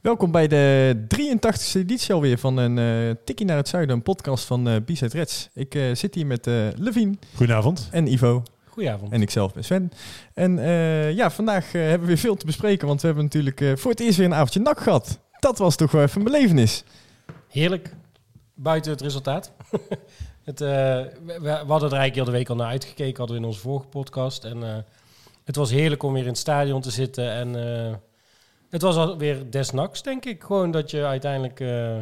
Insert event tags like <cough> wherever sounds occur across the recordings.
Welkom bij de 83e editie alweer van een eh Tikkie naar het Zuiden, een podcast van eh B-Side Reds. Ik eh, zit hier met eh Levine Goedenavond. en Ivo Goedenavond. en ikzelf ben Sven. En eh, ja, vandaag hebben we weer veel te bespreken, want we hebben natuurlijk eh, voor het eerst weer een avondje nak gehad. Dat was toch wel even een belevenis. Heerlijk. Buiten het resultaat. <laughs> het, eh, we, we hadden er eigenlijk heel de week al naar uitgekeken, hadden we in onze vorige podcast. En eh, het was heerlijk om weer in het stadion te zitten. En eh, het was alweer desnaks, denk ik. Gewoon dat je uiteindelijk... eh,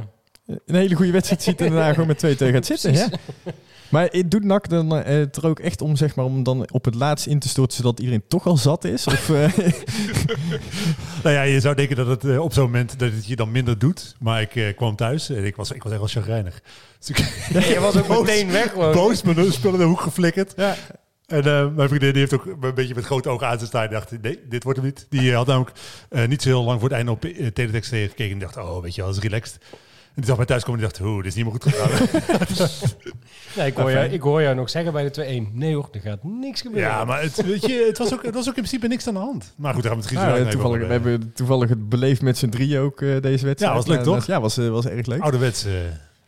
Een hele goede wedstrijd ziet en daarna gewoon met 2-2 gaat zitten. Ja? <laughs> Maar eh, doet NAC dan eh, het er ook echt om, zeg maar, om dan op het laatst in te storten, zodat iedereen toch al zat is? Of, eh, <laughs> Nou ja, je zou denken dat het op zo'n moment dat het je dan minder doet. Maar ik eh, kwam thuis en ik was, ik was echt wel chagrijnig. Dus ik je was ook meteen weg gewoon. boos mijn spullen in de hoek geflikkerd. ja. En eh, mijn vriendin die heeft ook een beetje met grote ogen aan te staan. Die dacht, nee, dit wordt hem niet. Die eh, had namelijk eh, niet zo heel lang voor het einde op uh, teletext gekeken. En dacht, oh, weet je wel, dat is relaxed. En die zag mij thuis komen en die dacht, oeh, dit is niet meer goed gegaan. <laughs> Nee, ik, hoor jou, ik hoor jou nog zeggen bij de 2-1. Nee hoor, er gaat niks gebeuren. ja, maar het, weet je, het, was ook, het was ook in principe niks aan de hand. Maar goed, daar gaan we het Nou, zo toevallig, we hebben toevallig het beleefd met z'n drieën ook eh, deze wedstrijd. Ja, was leuk, Maar, toch? Ja, was, was erg leuk. Ouderwets.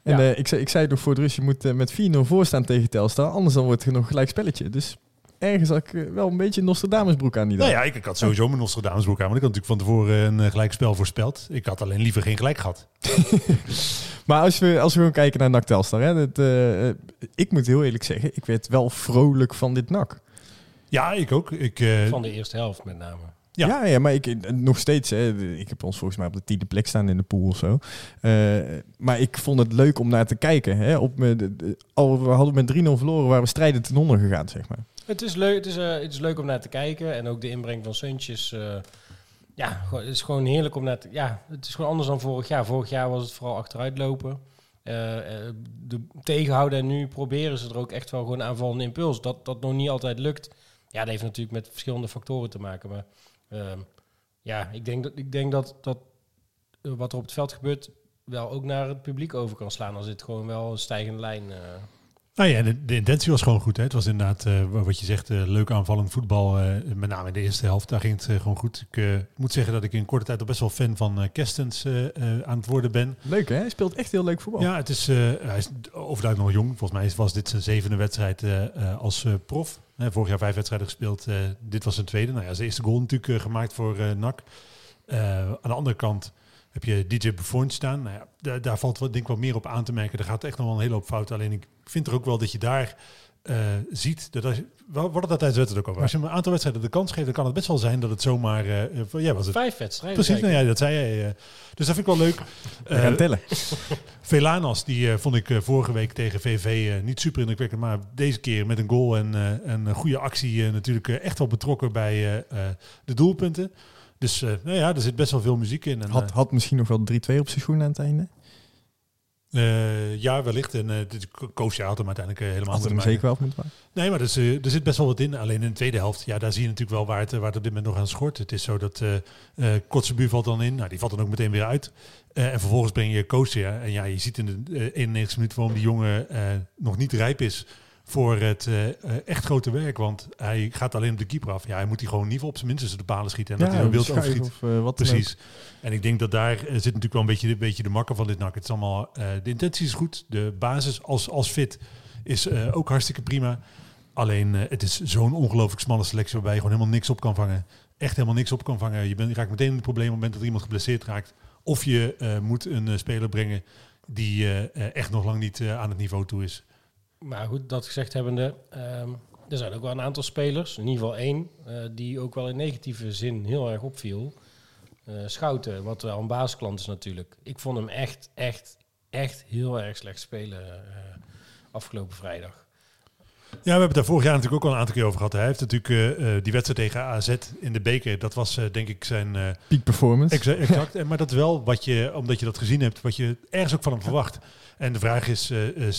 En Ja. eh, ik, zei, ik zei nog voor het rust, je moet eh, met 4-0 voorstaan tegen Telstar. Anders dan wordt het nog gelijk spelletje. Dus ergens had ik eh, wel een beetje Nostradamusbroek aan die dag. Nou ja, ik, ik had sowieso mijn Nostradamusbroek aan. Want ik had natuurlijk van tevoren een uh, gelijkspel voorspeld. Ik had alleen liever geen gelijk gehad. <laughs> Maar als we, als we gewoon kijken naar NAC Telstar. Hè, dat, ik moet heel eerlijk zeggen, ik werd wel vrolijk van dit NAC. Ja, ik ook. Ik, eh, Van de eerste helft met name. Ja. Ja, ja, maar ik, eh, nog steeds. Hè, ik heb ons volgens mij op de tiende plek staan in de pool of zo. Eh, maar ik vond het leuk om naar te kijken. Hè, op me, de, de- al we hadden met 3-0 verloren, waren we strijdend ten onder gegaan, zeg maar. Het is, leuk, het, is, eh, het is leuk om naar te kijken. En ook de inbreng van Suntjes. eh, ja, het is gewoon heerlijk om naar te... Ja, het is gewoon anders dan vorig jaar. Vorig jaar was het vooral achteruitlopen. eh eh, de tegenhouden. En nu proberen ze er ook echt wel gewoon aanvallende impuls. Dat dat nog niet altijd lukt. Ja, dat heeft natuurlijk met verschillende factoren te maken. Maar ehm, ja, ik denk dat, ik denk dat, dat eh, wat er op het veld gebeurt... wel ook naar het publiek over kan slaan. Als het gewoon wel een stijgende lijn... eh, nou ja, de, de intentie was gewoon goed. Hè. Het was inderdaad, eh, wat je zegt, eh, leuk aanvallend voetbal. eh, met name in de eerste helft, daar ging het gewoon goed. Ik moet zeggen dat ik in korte tijd al best wel fan van eh Kerstens eh, eh, aan het worden ben. Leuk hè? Hij speelt echt heel leuk voetbal. Ja, het is, eh, hij is overduidelijk nog jong. Volgens mij was dit zijn zevende wedstrijd eh, eh, als eh, prof. Vorig jaar vijf wedstrijden gespeeld. eh, dit was zijn tweede. Nou ja, zijn eerste goal natuurlijk eh, gemaakt voor eh NAC. Aan de andere kant heb je DJ Buffon staan. Nou ja, daar, valt wat, denk ik meer op aan te merken. Er gaat echt nog wel een hele hoop fout. Alleen ik vind er ook wel dat je daar eh, ziet dat als je, we hadden dat tijdens de wedstrijd ook over. Als je hem een aantal wedstrijden de kans geeft, dan kan het best wel zijn dat het zomaar. eh, eh, ja, was het. Vijf wedstrijden. Precies, nou ja, dat zei jij. dus dat vind ik wel leuk. We gaan Eh, tellen. <laughs> Velanas, die vond ik vorige week tegen VV eh, niet super indrukwekkend. Maar deze keer met een goal en eh, een goede actie eh, natuurlijk echt wel betrokken bij eh, eh, de doelpunten. Dus eh, nou ja, er zit best wel veel muziek in. En, Had, had misschien nog wel 3-2 op zijn schoen aan het einde. Eh, ja, wellicht. En uh, dit had hem uiteindelijk eh, helemaal er moeten hem maken. zeker wel moeten maken. Nee, maar dus, eh, er zit best wel wat in. Alleen in de tweede helft, ja, daar zie je natuurlijk wel waar het, waar het op dit moment nog aan schort. Het is zo dat uh, Kotzebu valt dan in. Nou, die valt dan ook meteen weer uit. Uh, en vervolgens breng je Koosje. En ja, je ziet in de uh, 91 minuten waarom die jongen uh, nog niet rijp is voor het uh, echt grote werk. Want hij gaat alleen op de keeper af. Ja, hij moet die gewoon niet op zijn minst tussen de palen schieten. En ja, dat hij een wild overschiet. Of, uh, wat Precies. En ik denk dat daar zit natuurlijk wel een beetje, een beetje de makker van dit nak. Het is allemaal, de intentie is goed. De basis als, als fit is ook hartstikke prima. Alleen het is zo'n ongelooflijk smalle selectie waarbij je gewoon helemaal niks op kan vangen. Echt helemaal niks op kan vangen. Je, bent, je raakt meteen in het probleem op het moment dat iemand geblesseerd raakt. Of je moet een speler brengen die uh, echt nog lang niet aan het niveau toe is. Maar goed, dat gezegd hebbende, um, er zijn ook wel een aantal spelers, in ieder geval één, uh, die ook wel in negatieve zin heel erg opviel. Uh, Schouten, wat wel een basisklant is natuurlijk. Ik vond hem echt, echt, echt heel erg slecht spelen uh, afgelopen vrijdag. Ja, we hebben het daar vorig jaar natuurlijk ook al een aantal keer over gehad. Hij heeft natuurlijk eh, eh, die wedstrijd tegen AZ in de beker. Dat was eh, denk ik zijn... eh, Peak performance. exa- <laughs> exact. En Maar dat is wel wat je, omdat je dat gezien hebt, wat je ergens ook van hem verwacht. En de vraag is eh,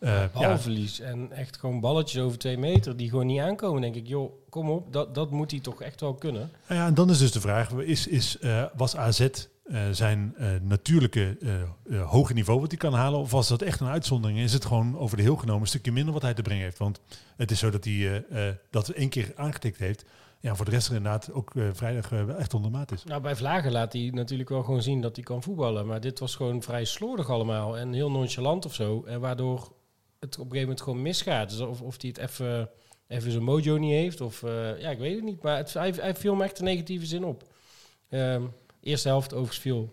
ja, Balverlies en echt gewoon balletjes over twee meter die gewoon niet aankomen. denk ik, joh, kom op, dat, dat moet hij toch echt wel kunnen. Nou ja, en dan is dus de vraag, is, is, eh, was AZ eh, zijn natuurlijke hoge niveau wat hij kan halen? Of was dat echt een uitzondering? Is het gewoon over de heel genomen een stukje minder wat hij te brengen heeft? Want het is zo dat hij dat één keer aangetikt heeft. Ja, voor de rest er inderdaad ook vrijdag echt onder maat is. Nou, bij Vlagen laat hij natuurlijk wel gewoon zien dat hij kan voetballen. Maar dit was gewoon vrij slordig allemaal en heel nonchalant of zo. En waardoor het op een gegeven moment gewoon misgaat. Dus of, of hij het even, even zijn mojo niet heeft of... eh, ja, ik weet het niet. Maar het, hij, hij viel me echt een negatieve zin op. Ehm, eerste helft overigens viel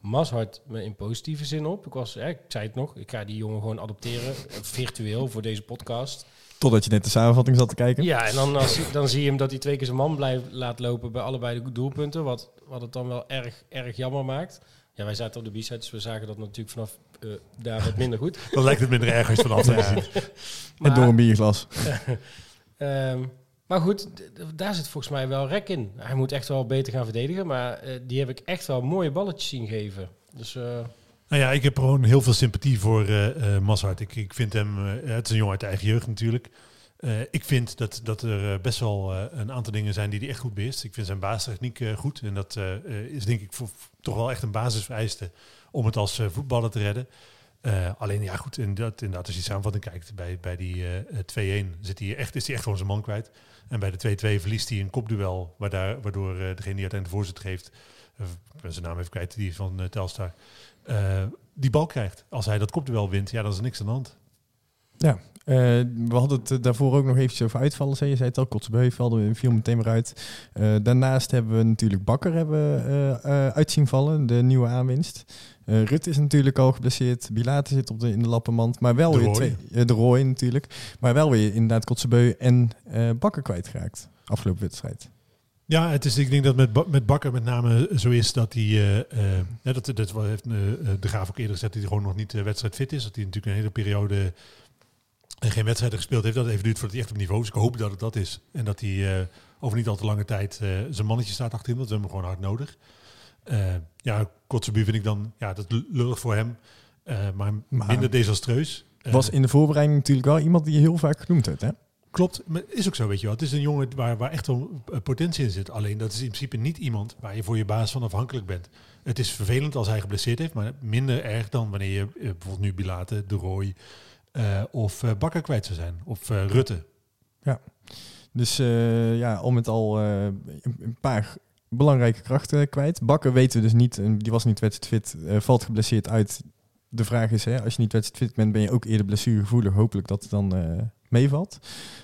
Mashart me in positieve zin op. Ik, was, ja, ik zei het nog, ik ga die jongen gewoon adopteren. eh, virtueel voor deze podcast. Totdat je net de samenvatting zat te kijken. Ja, en dan, als, dan zie je hem dat hij twee keer zijn man blijft laat lopen bij allebei de doelpunten. Wat, wat het dan wel erg, erg jammer maakt. Ja, wij zaten op de b-side, dus we zagen dat natuurlijk vanaf eh, daar wat minder goed. <laughs> Dan lijkt het minder erg als je het van afstand Ja. ziet. <laughs> En door een bierglas. <laughs> Ehm, maar goed, daar zit volgens mij wel rek in. Hij moet echt wel beter gaan verdedigen, maar eh, die heb ik echt wel mooie balletjes zien geven. Dus eh, Nou ja, ik heb gewoon heel veel sympathie voor eh eh Mazhart. Ik, ik vind hem, het is een jongen uit de eigen jeugd natuurlijk. Eh, ik vind dat, dat er best wel eh, een aantal dingen zijn die hij echt goed beheerst. Ik vind zijn basistechniek eh goed. En dat is denk ik voor, toch wel echt een basisvereiste om het als eh, voetballer te redden. Eh, alleen ja, goed, en dat, inderdaad, als je samenvatting kijkt, bij, bij die eh, eh, 2-1 zit hij echt, is hij echt gewoon zijn man kwijt. En bij de 2-2 verliest hij een kopduel, waardoor, waardoor degene die uiteindelijk de voorzet geeft, zijn naam even kwijt, die van Telstar, die bal krijgt. Als hij dat kopduel wint, ja, dan is er niks aan de hand. Ja, eh, we hadden het eh, daarvoor ook nog eventjes over uitvallen. Zei je zei het al, valde viel meteen maar uit. Eh, daarnaast hebben we natuurlijk Bakker hebben, eh, eh, uit zien vallen, de nieuwe aanwinst. Rutte is natuurlijk al geblesseerd. Bilate zit op de, in de lappenmand. Maar wel De weer Roy. twee. de Roy natuurlijk. Maar wel weer inderdaad Kotzebue en Bakker kwijtgeraakt. Afgelopen wedstrijd. Ja, het is, ik denk dat met, met Bakker met name zo is dat hij, dat, dat heeft de Graaf ook eerder gezegd, dat hij gewoon nog niet uh, wedstrijdfit is. Dat hij natuurlijk een hele periode eh, geen wedstrijden gespeeld heeft. Dat even duurt voordat hij echt op niveau is. Ik hoop dat het dat is. En dat hij eh, over niet al te lange tijd eh, zijn mannetje staat achter hem. Dat we hem gewoon hard nodig. Eh, ja, Kotzebu vind ik dan, ja, dat lullig voor hem. Maar, Maar- minder desastreus. Was in de voorbereiding natuurlijk wel iemand die je heel vaak genoemd werd. Hè? Klopt, maar is ook zo, weet je wel. Het is een jongen waar, waar echt wel potentie in zit. Alleen dat is in principe niet iemand waar je voor je baas van afhankelijk bent. Het is vervelend als hij geblesseerd heeft, maar minder erg dan wanneer je bijvoorbeeld nu Bilate, De Roy eh, of eh, Bakker kwijt zou zijn. Of eh, Rutte. Dus eh, ja, om het al een paar belangrijke krachten kwijt. Bakker weten we dus niet, die was niet wedstrijdfit, valt geblesseerd uit. De vraag is, hè, als je niet wedstrijdfit bent, ben je ook eerder blessuregevoelig. Hopelijk dat dan meevalt.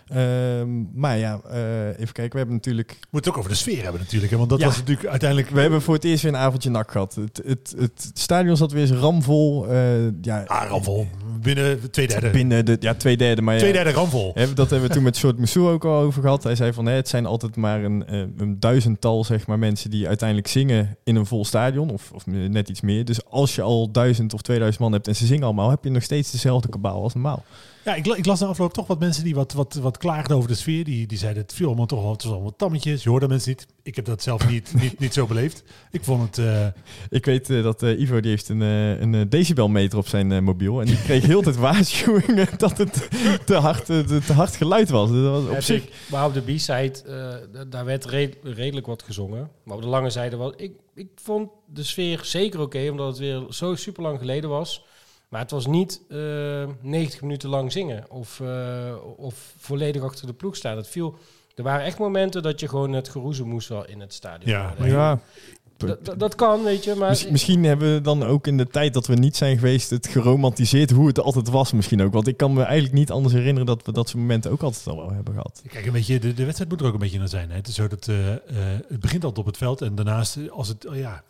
Ehm, maar ja, eh, even kijken. We hebben natuurlijk... We moeten het ook over de sfeer hebben natuurlijk. Hè? Want dat Ja. was natuurlijk uiteindelijk... We hebben voor het eerst weer een avondje nak gehad. Het, het, het stadion zat weer eens ramvol. eh ja, Ah, ramvol. Binnen twee derde. Binnen de ja, twee derde. Maar ja, Twee derde ramvol. Hè, dat hebben we toen met Short Moussou ook al over gehad. Hij zei van hè, het zijn altijd maar een, eh, een duizendtal zeg maar, mensen die uiteindelijk zingen in een vol stadion. Of, of net iets meer. Dus als je al duizend of 2000 man hebt en ze zingen allemaal, heb je nog steeds dezelfde kabaal als normaal. Ja, ik, ik las na afloop toch wat mensen die wat, wat, wat klaagden over de sfeer. Die, die zeiden het viel allemaal toch wel, het was allemaal tammetjes. Je hoorde mensen niet. Ik heb dat zelf niet, <laughs> niet, niet zo beleefd. Ik vond het... eh, Ik weet eh, dat eh, Ivo die heeft een, eh, een decibelmeter op zijn mobiel. En die kreeg heel tijd <laughs> waarschuwingen dat het te hard, te, te hard geluid was. Dus dat was op Ja, zich... ik- maar op de B-side, eh, daar werd red- redelijk wat gezongen. Maar op de lange zijde was... Ik, ik vond de sfeer zeker oké, omdat het weer zo super lang geleden was. Maar het was niet eh 90 minuten lang zingen of, eh, of volledig achter de ploeg staan. Het viel, er waren echt momenten dat je gewoon het geroezel moest wel in het stadion. Ja, maar Ja, Dat- kan, weet je, maar... Miss- misschien hebben we dan ook in de tijd dat we niet zijn geweest het geromantiseerd hoe het altijd was misschien ook. Want ik kan me eigenlijk niet anders herinneren dat we dat soort momenten ook altijd al wel hebben gehad. Kijk, een beetje, de, de wedstrijd moet er ook een beetje naar zijn. Hè. Het is zo dat eh, eh, het begint altijd op het veld en daarnaast, eh, als het, oh ja,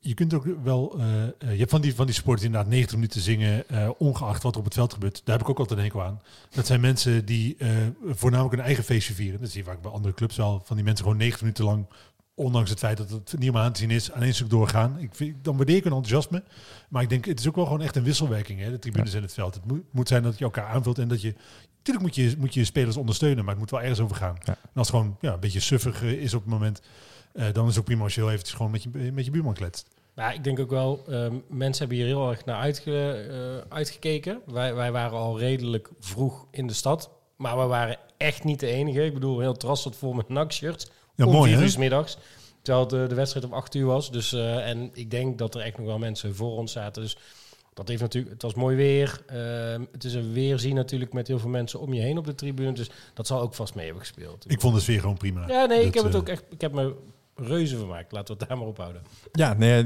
je kunt ook wel, eh, eh, je hebt van die, van die sporten die inderdaad 90 minuten zingen, eh, ongeacht wat er op het veld gebeurt. Daar heb ik ook altijd een hekel aan. Dat zijn mensen die voornamelijk een eigen feestje vieren. Dat zie je vaak bij andere clubs wel, van die mensen gewoon 90 minuten lang ondanks het feit dat het niet helemaal aan te zien is, aan één stuk doorgaan. Ik vind, dan waardeer ik een enthousiasme. Maar ik denk, het is ook wel gewoon echt een wisselwerking, hè, de tribunes in het veld. Het moet, moet zijn dat je elkaar aanvult en dat je... Natuurlijk moet je, moet je spelers ondersteunen, maar het moet wel ergens over gaan. Ja. En als het gewoon ja, een beetje suffig is op het moment, eh, dan is het ook prima als je heel eventjes gewoon met je, met je buurman kletst. Ja, ik denk ook wel, ehm, mensen hebben hier heel erg naar uitge, eh, uitgekeken. Wij, wij waren al redelijk vroeg in de stad. Maar we waren echt niet de enige. Ik bedoel, heel terras zat vol met NAC-shirts. Ja, om mooi vier uur middags. Terwijl de, de wedstrijd om acht uur was. Dus, eh, en ik denk dat er echt nog wel mensen voor ons zaten. Dus dat heeft natuurlijk, het was mooi weer. Ehm, het is een weerzien natuurlijk met heel veel mensen om je heen op de tribune. Dus dat zal ook vast mee hebben gespeeld. Ik vond de sfeer gewoon prima. ja, nee, ik heb het ook echt, ik heb me reuze vermaakt. Laten we het daar maar op houden. Ja, nee,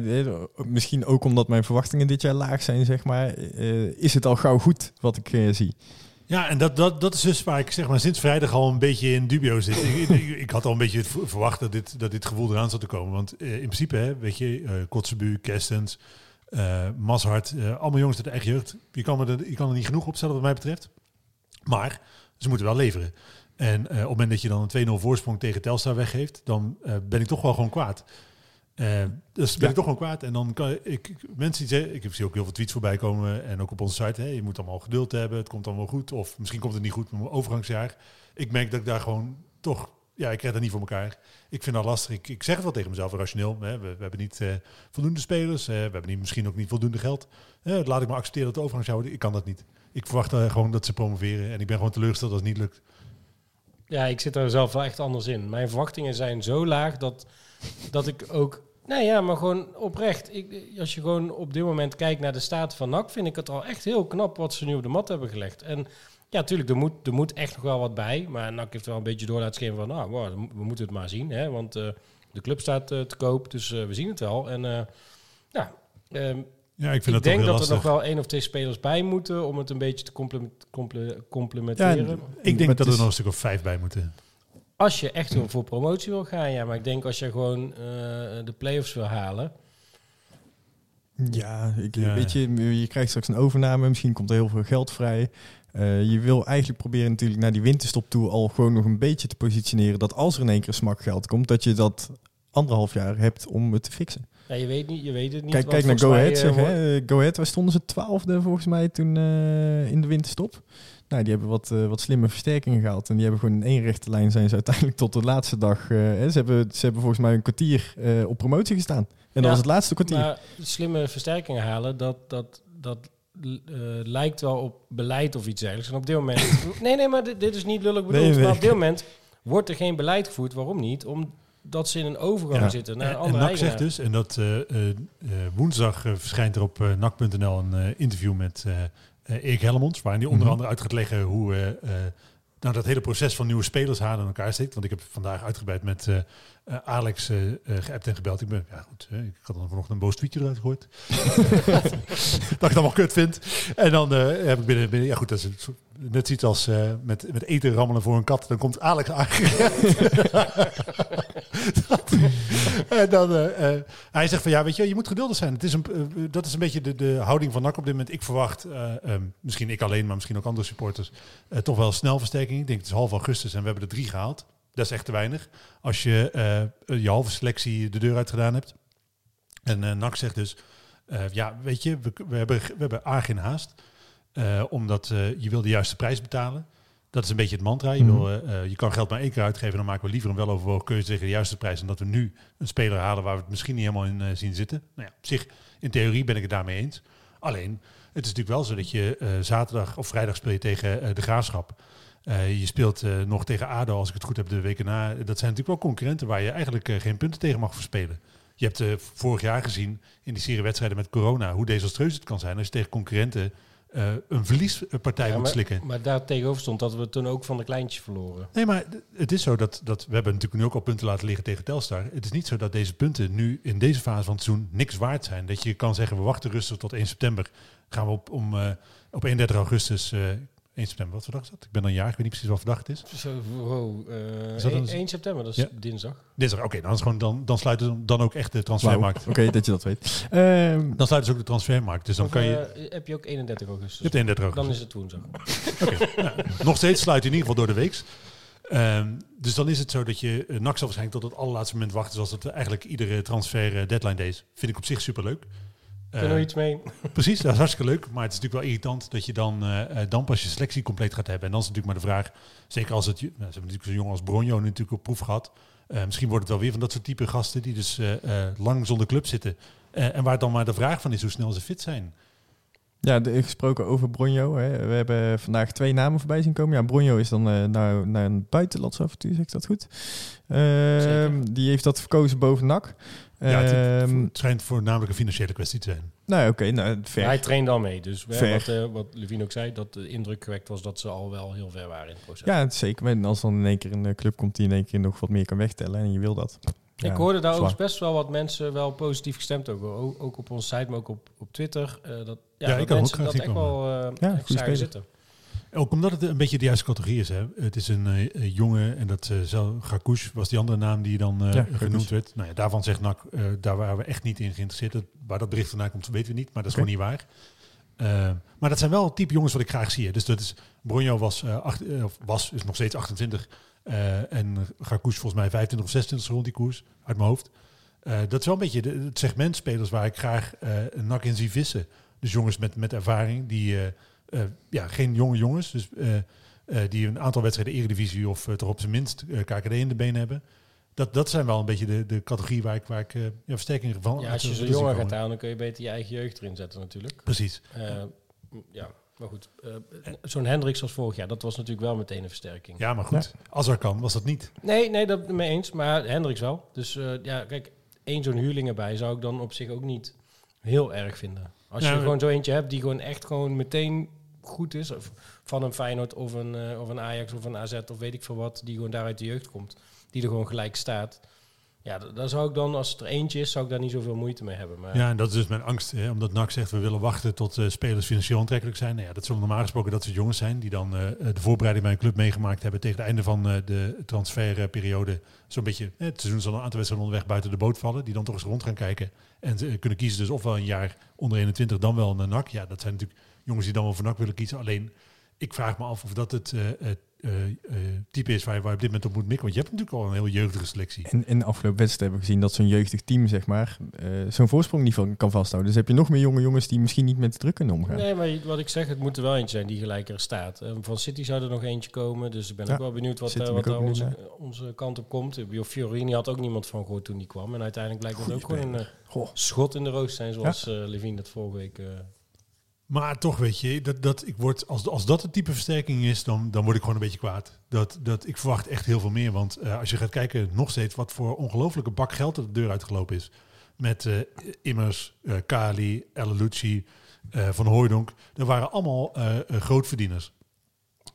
misschien ook omdat mijn verwachtingen dit jaar laag zijn, zeg maar. eh, is het al gauw goed wat ik eh, zie? Ja, en dat, dat, dat is dus waar ik zeg maar sinds vrijdag al een beetje in dubio zit. ik, ik, ik had al een beetje verwacht dat dit, dat dit gevoel eraan zat te komen. Want eh, in principe, hè, weet je, eh Kotzebu, Kerstens, eh Mashart, eh, allemaal jongens uit de eigen jeugd. Je kan, er, je kan er niet genoeg opstellen wat mij betreft. Maar ze moeten wel leveren. En eh, op het moment dat je dan een 2-0 voorsprong tegen Telstar weggeeft, dan eh, ben ik toch wel gewoon kwaad. Eh, dus ben Ja. ik toch gewoon kwaad. En dan kan ik, mensen die zeggen, ik zie ook heel veel tweets voorbij komen en ook op onze site, hè, je moet allemaal geduld hebben, het komt dan wel goed. Of misschien komt het niet goed met mijn overgangsjaar. Ik merk dat ik daar gewoon toch, ja, ik krijg dat niet voor elkaar. Ik vind dat lastig. Ik, ik zeg het wel tegen mezelf, rationeel. Hè. We, we hebben niet voldoende spelers, we hebben niet, misschien ook niet voldoende geld. Laat ik maar accepteren dat de overgangsjaar, ik kan dat niet. Ik verwacht gewoon dat ze promoveren en ik ben gewoon teleurgesteld als het niet lukt. Ja, ik zit er zelf wel echt anders in. Mijn verwachtingen zijn zo laag dat, dat ik ook... Nee, ja, maar gewoon oprecht. Ik, als je gewoon op dit moment kijkt naar de staat van NAC... vind ik het al echt heel knap wat ze nu op de mat hebben gelegd. En ja, natuurlijk, er moet, er moet echt nog wel wat bij. Maar NAC heeft wel een beetje door laten van... nou, we moeten het maar zien. Hè, want eh, de club staat eh, te koop, dus eh, we zien het wel. En ja, ehm, Ja, ik vind ik dat denk dat er nog wel één of twee spelers bij moeten... om het een beetje te complement, comple- complementeren. Ja, Ik denk dat er nog een stuk of vijf bij moeten. Als je echt voor promotie wil gaan, ja. Maar ik denk als je gewoon eh, de play-offs wil halen. Ja, ik, Ja. weet je, je krijgt straks een overname, misschien komt er heel veel geld vrij. Eh, je wil eigenlijk proberen natuurlijk naar die winterstop toe al gewoon nog een beetje te positioneren dat als er in één keer smak geld komt, dat je dat anderhalf jaar hebt om het te fixen. Ja, je weet niet, je weet het niet. Kijk, kijk naar Go Ahead. Zeg, eh, hè. Eh, Go Ahead, waar stonden ze? Twaalfde volgens mij toen eh, in de winterstop. Nou, die hebben wat, wat slimme versterkingen gehaald. En die hebben gewoon in één rechte lijn zijn ze uiteindelijk tot de laatste dag. hè, ze, hebben, ze hebben volgens mij een kwartier op promotie gestaan. En dat Ja, was het laatste kwartier. Maar slimme versterkingen halen, dat, dat, dat lijkt wel op beleid of iets dergelijks. En op dit moment... <laughs> nee, nee, maar dit, dit is niet lullig bedoeld. Nee, nee. Maar op dit moment wordt er geen beleid gevoerd. Waarom niet? Omdat ze in een overgang Ja. zitten naar En, en andere NAC zegt dus, en dat eh, eh, eh, woensdag verschijnt er op NAC.nl een eh, interview met Erik Hellemons, waarin hij onder Mhm. andere uit gaat leggen hoe eh, eh, nou, dat hele proces van nieuwe spelers halen in elkaar steekt. Want ik heb vandaag uitgebreid met Alex eh, eh, geappt en gebeld. Ik ben, ja goed, hè, ik had dan vanochtend een boos tweetje eruit gegooid. <laughs> <laughs> dat ik het allemaal kut vind. En dan eh, heb ik binnen, binnen, ja goed, dat is een soort- net zoiets als eh, met, met eten rammelen voor een kat. Dan komt Alex aangerend. <laughs> en dan, eh, eh, hij zegt van ja, weet je, je moet geduldig zijn. Het is een, dat is een beetje de, de houding van NAC op dit moment. Ik verwacht, eh, ehm, misschien ik alleen, maar misschien ook andere supporters, toch wel snel versterking. Ik denk het is half augustus en we hebben er drie gehaald. Dat is echt te weinig. Als je je halve selectie de deur uit gedaan hebt. En NAC zegt dus, ja, weet je, we, we, hebben, we hebben A geen haast. Eh, omdat eh, je wil de juiste prijs betalen. Dat is een beetje het mantra. Je, wil, eh, je kan geld maar één keer uitgeven. Dan maken we liever een weloverwogen keuze tegen de juiste prijs. Dan dat we nu een speler halen waar we het misschien niet helemaal in zien zitten. Nou ja, op zich, in theorie ben ik het daarmee eens. Alleen, het is natuurlijk wel zo dat je zaterdag of vrijdag speel je tegen de Graafschap. Je speelt nog tegen ADO, als ik het goed heb, de weken na. Dat zijn natuurlijk wel concurrenten waar je eigenlijk geen punten tegen mag verspelen. Je hebt vorig jaar gezien in die serie wedstrijden met corona hoe desastreus het kan zijn als je tegen concurrenten eh, een verliespartij Ja, moet slikken. maar daar tegenover stond dat we toen ook van de kleintjes verloren. Nee, maar het is zo dat, dat we hebben natuurlijk nu ook al punten laten liggen tegen Telstar. Het is niet zo dat deze punten nu in deze fase van het seizoen niks waard zijn. Dat je kan zeggen, we wachten rustig tot 1 september. Gaan we op, om, eh, op 31 augustus, eh 1 september, wat voor dag is dat? Ik ben dan jaar, ik weet niet precies wat voor dag het is. Zo, wow, eh, Is dat een- 1 september, dat is Ja. dinsdag. Dinsdag, oké, dan, is gewoon, dan, dan sluiten dan ook echt de transfermarkt. Oké, dat je dat weet. Ehm, Dan sluiten ze ook de transfermarkt. Dus dan Of, kan je... eh, heb je ook 31 augustus? Je hebt 31 Dan augustus. is het woensdag. Nog steeds sluit je in ieder geval door de week. Ehm, dus dan is het zo dat je uh, NAC zal waarschijnlijk tot het allerlaatste moment wachten, zoals het eigenlijk iedere transfer uh, deadline deed. Vind ik op zich superleuk. Kunnen we iets mee? <laughs> Precies, dat is hartstikke leuk. Maar het is natuurlijk wel irritant dat je dan, uh, dan pas je selectie compleet gaat hebben. En dan is natuurlijk maar de vraag, zeker als het, nou, ze hebben natuurlijk zo'n jongen als Bronjo natuurlijk op proef gehad. Uh, misschien wordt het wel weer van dat soort type gasten die dus uh, lang zonder club zitten. en waar dan maar de vraag van is hoe snel ze fit zijn. Ja, de, gesproken over Bronjo. Hè. We hebben vandaag twee namen voorbij zien komen. Ja, Bronjo is dan uh, naar, naar een buitenlandse avontuur, zeg ik dat goed? Uh, die heeft dat verkozen boven NAC. Ja, het, uh, het, schijnt voornamelijk een financiële kwestie te zijn. Nou, oké. Okay, nou, ver. Hij trainde al mee. Dus ver. wat, uh, wat Levine ook zei, dat de indruk gewekt was dat ze al wel heel ver waren in het proces. Ja, zeker. En als dan in één keer een club komt die in één keer nog wat meer kan wegtellen en je wil dat. Ja, ik hoorde daar ook best wel wat mensen wel positief gestemd over. Ook, ook op onze site, maar ook op, op Twitter. Uh, dat, ja, ja dat ik mensen ook dat echt wel uh, ja, echt zitten. Ook omdat het een beetje de juiste categorie is. Hè. Het is een uh, jongen, en dat uh, Gakouche was die andere naam die dan uh, ja, genoemd werd. Nou ja, daarvan zegt NAC, daar waren we echt niet in geïnteresseerd. Waar dat bericht vandaan komt, weten we niet, maar dat is okay. gewoon niet waar. maar dat zijn wel type jongens wat ik graag zie. Dus dat is, Bronjo was, acht, was is nog steeds 28. en Gakouche volgens mij 25 of 26 rond die koers, uit mijn hoofd. dat is wel een beetje de, het segment spelers waar ik graag een NAC in zie vissen. Dus jongens met, met ervaring die... Uh, ja, geen jonge jongens. Dus uh, uh, die een aantal wedstrijden Eredivisie of toch op zijn minst KKD in de benen hebben. Dat, dat zijn wel een beetje de, de categorie waar ik, waar ik ja, versterking van. Ja, als je zo jonger gaat halen, dan kun je beter je eigen jeugd erin zetten natuurlijk. Precies. ja, maar goed. Zo'n Hendricks als vorig jaar, dat was natuurlijk wel meteen een versterking. Ja, maar goed. Ja. Als er kan, was dat niet. Nee, nee, dat mee eens. Maar Hendricks wel. Dus ja, kijk, één zo'n huurling erbij zou ik dan op zich ook niet heel erg vinden. Als je gewoon zo eentje hebt die gewoon echt gewoon meteen goed is. Of van een Feyenoord of een, uh, of een Ajax of een AZ of weet ik veel wat. Die gewoon daaruit de jeugd komt. Die er gewoon gelijk staat. Ja, daar zou ik dan, als het er eentje is, zou ik daar niet zoveel moeite mee hebben. Maar ja, en dat is dus mijn angst. Hè, omdat NAC zegt, we willen wachten tot uh, spelers financieel aantrekkelijk zijn. Nou ja, dat zullen normaal gesproken dat soort jongens zijn. Die dan uh, de voorbereiding bij een club meegemaakt hebben tegen het einde van de transferperiode. Zo'n beetje, het seizoen zal een aantal wedstrijden onderweg buiten de boot vallen. Die dan toch eens rond gaan kijken. En kunnen kiezen dus ofwel een jaar onder 21, dan wel een NAC. Ja, dat zijn natuurlijk jongens die dan wel voor NAC willen kiezen. Alleen, ik vraag me af of dat het uh, uh, type is waar je, waar je op dit moment op moet mikken. Want je hebt natuurlijk al een heel jeugdige selectie. En in de afgelopen wedstrijd hebben we gezien dat zo'n jeugdig team, zeg maar, zo'n voorsprong niet van kan vasthouden. Dus heb je nog meer jonge jongens die misschien niet met de druk kunnen omgaan. Nee, maar wat ik zeg, het moet er wel eentje zijn die gelijker staat. van City zou er nog eentje komen. Dus ik ben ja. ook wel benieuwd wat, wat daar onze, onze kant op komt. Fiorini had ook niemand van gehoord toen die kwam. En uiteindelijk blijkt dat ook gewoon een schot in de roos zijn, zoals ja. Levine dat vorige week... Maar toch, weet je, dat, dat ik word, als, als dat het type versterking is, dan, dan word ik gewoon een beetje kwaad. Dat, dat, ik verwacht echt heel veel meer. Want uh, als je gaat kijken, nog steeds wat voor ongelofelijke bak geld er de deur uitgelopen is. Met uh, Immers, uh, Kali, Elalucci, Van Hooijdonk. Dat waren allemaal grootverdieners.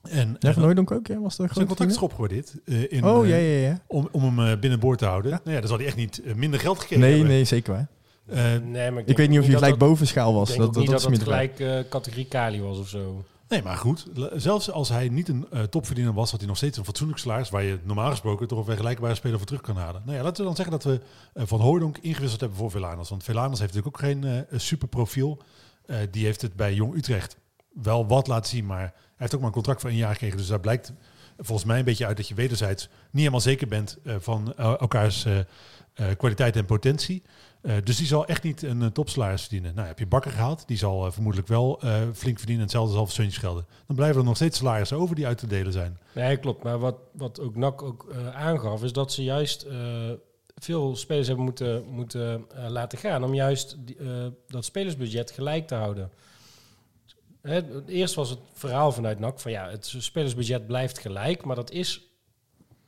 En, ja, Van Hooijdonk ook, ja? Was er zijn contract is opgewaardeerd. in, oh, ja, ja, ja. Om, om hem binnenboord te houden. Ja. Nou ja, dan zal hij echt niet minder geld gekregen nee, hebben. Nee, zeker waar. Uh, nee, maar ik, ik weet niet of je gelijk bovenschaal was. Ik dat, niet dat, dat, dat het gelijk uh, categorie Kali was of zo. Nee, maar goed. Zelfs als hij niet een uh, topverdiener was, had hij nog steeds een fatsoenlijk salaris waar je normaal gesproken toch een vergelijkbare speler voor terug kan halen. Nou ja, laten we dan zeggen dat we uh, Van Hooydonk ingewisseld hebben voor Velanas. Want Velanas heeft natuurlijk ook geen uh, super profiel. die heeft het bij Jong Utrecht wel wat laten zien, maar hij heeft ook maar een contract voor een jaar gekregen. Dus daar blijkt volgens mij een beetje uit dat je wederzijds niet helemaal zeker bent van elkaars kwaliteit en potentie. Uh, dus die zal echt niet een uh, topsalaris verdienen. Nou, heb je Bakker gehaald, die zal uh, vermoedelijk wel flink verdienen. Hetzelfde zal voor Suntjes gelden. Dan blijven er nog steeds salarissen over die uit te delen zijn. Nee, klopt. Maar wat, wat ook NAC ook aangaf, is dat ze juist veel spelers hebben moeten, moeten laten gaan. Om juist dat spelersbudget gelijk te houden. Hè, eerst was het verhaal vanuit NAC van ja, het spelersbudget blijft gelijk. Maar dat is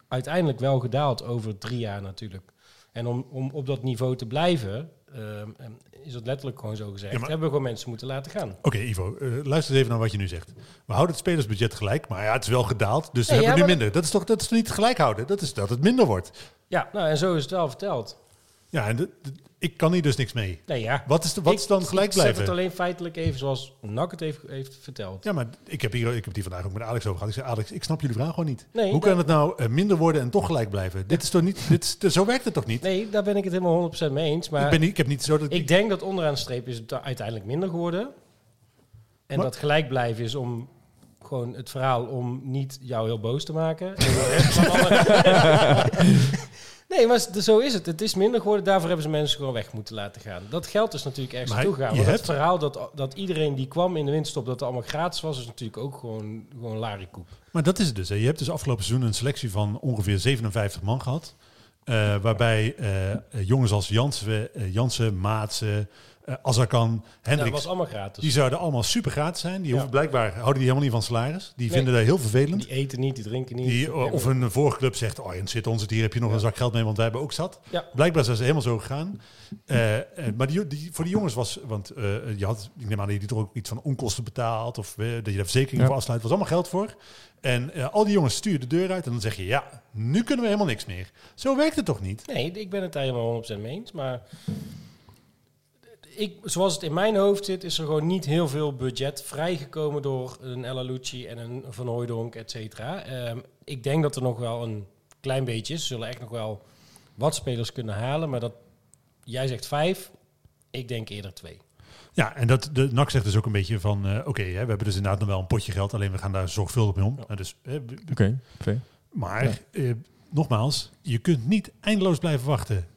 uiteindelijk wel gedaald over drie jaar natuurlijk. En om, om op dat niveau te blijven, uh, is het letterlijk gewoon zo gezegd. Ja, maar, hebben we gewoon mensen moeten laten gaan. Oké, okay, Ivo, uh, luister even naar wat je nu zegt. We houden het spelersbudget gelijk, maar ja, het is wel gedaald. Dus nee, we hebben ja, nu minder. Dat is toch dat is niet gelijk houden? Dat is dat het minder wordt. Ja, nou en zo is het wel verteld. Ja, en de, de, ik kan hier dus niks mee. Nee, ja. Wat is, de, wat ik, is dan gelijk blijven? Ik zeg het alleen feitelijk even zoals Nak het heeft, heeft verteld. Ja, maar ik heb, hier, ik heb die vandaag ook met Alex over gehad. Ik zei, Alex, ik snap jullie vraag gewoon niet. Nee, Hoe kan het nou uh, minder worden en toch gelijk blijven? Dit is toch niet, dit is, zo werkt het toch niet? Nee, daar ben ik het helemaal 100% mee eens. Maar ik, ben niet, ik heb niet zo dat ik, ik denk dat onderaan de streep is het uiteindelijk minder geworden. En maar, dat gelijk blijven is om gewoon het verhaal om niet jou heel boos te maken. <laughs> <laughs> Nee, maar zo is het. Het is minder geworden. Daarvoor hebben ze mensen gewoon weg moeten laten gaan. Dat geld is natuurlijk ergens Maar naartoe gegaan. je Want het verhaal dat, dat iedereen die kwam in de winterstop, dat het allemaal gratis was, is natuurlijk ook gewoon, gewoon larikoek. Maar dat is het dus. Hè. Je hebt dus afgelopen seizoen een selectie van ongeveer 57 man gehad. Eh, waarbij eh, eh, jongens als Jansen, Jansen Maatsen, Azarkan, Dat Hendricks... was allemaal gratis. Die zouden allemaal super gratis zijn. Die Ja. hoeven, blijkbaar houden die helemaal niet van salaris. Die Nee. vinden dat heel vervelend. Die eten niet, die drinken niet. Die, of een vorige club zegt, oh, en zit ons het hier, heb je nog een zak geld mee, want wij hebben ook zat. Ja. Blijkbaar zijn ze helemaal zo gegaan. Eh, eh, maar die, die, voor die jongens was, want je had, ik neem aan dat je toch ook iets van onkosten betaalt, of dat je daar verzekering voor afsluit, was allemaal geld voor. En al die jongens sturen de deur uit en dan zeg je, ja, nu kunnen we helemaal niks meer. Zo werkt het toch niet? Nee, ik ben het daar helemaal 100% mee eens. Maar ik, zoals het in mijn hoofd zit, is er gewoon niet heel veel budget vrijgekomen door een Ella Lucci en een Van Hooijdonk, et cetera. Ehm, ik denk dat er nog wel een klein beetje is. Ze zullen echt nog wel wat spelers kunnen halen. Maar dat, jij zegt vijf, ik denk eerder twee. Ja, en dat, de NAC zegt dus ook een beetje van, eh, oké, hè, we hebben dus inderdaad nog wel een potje geld, alleen we gaan daar zorgvuldig mee om. Dus, Oké. Maar Ja. eh, nogmaals, je kunt niet eindeloos blijven wachten.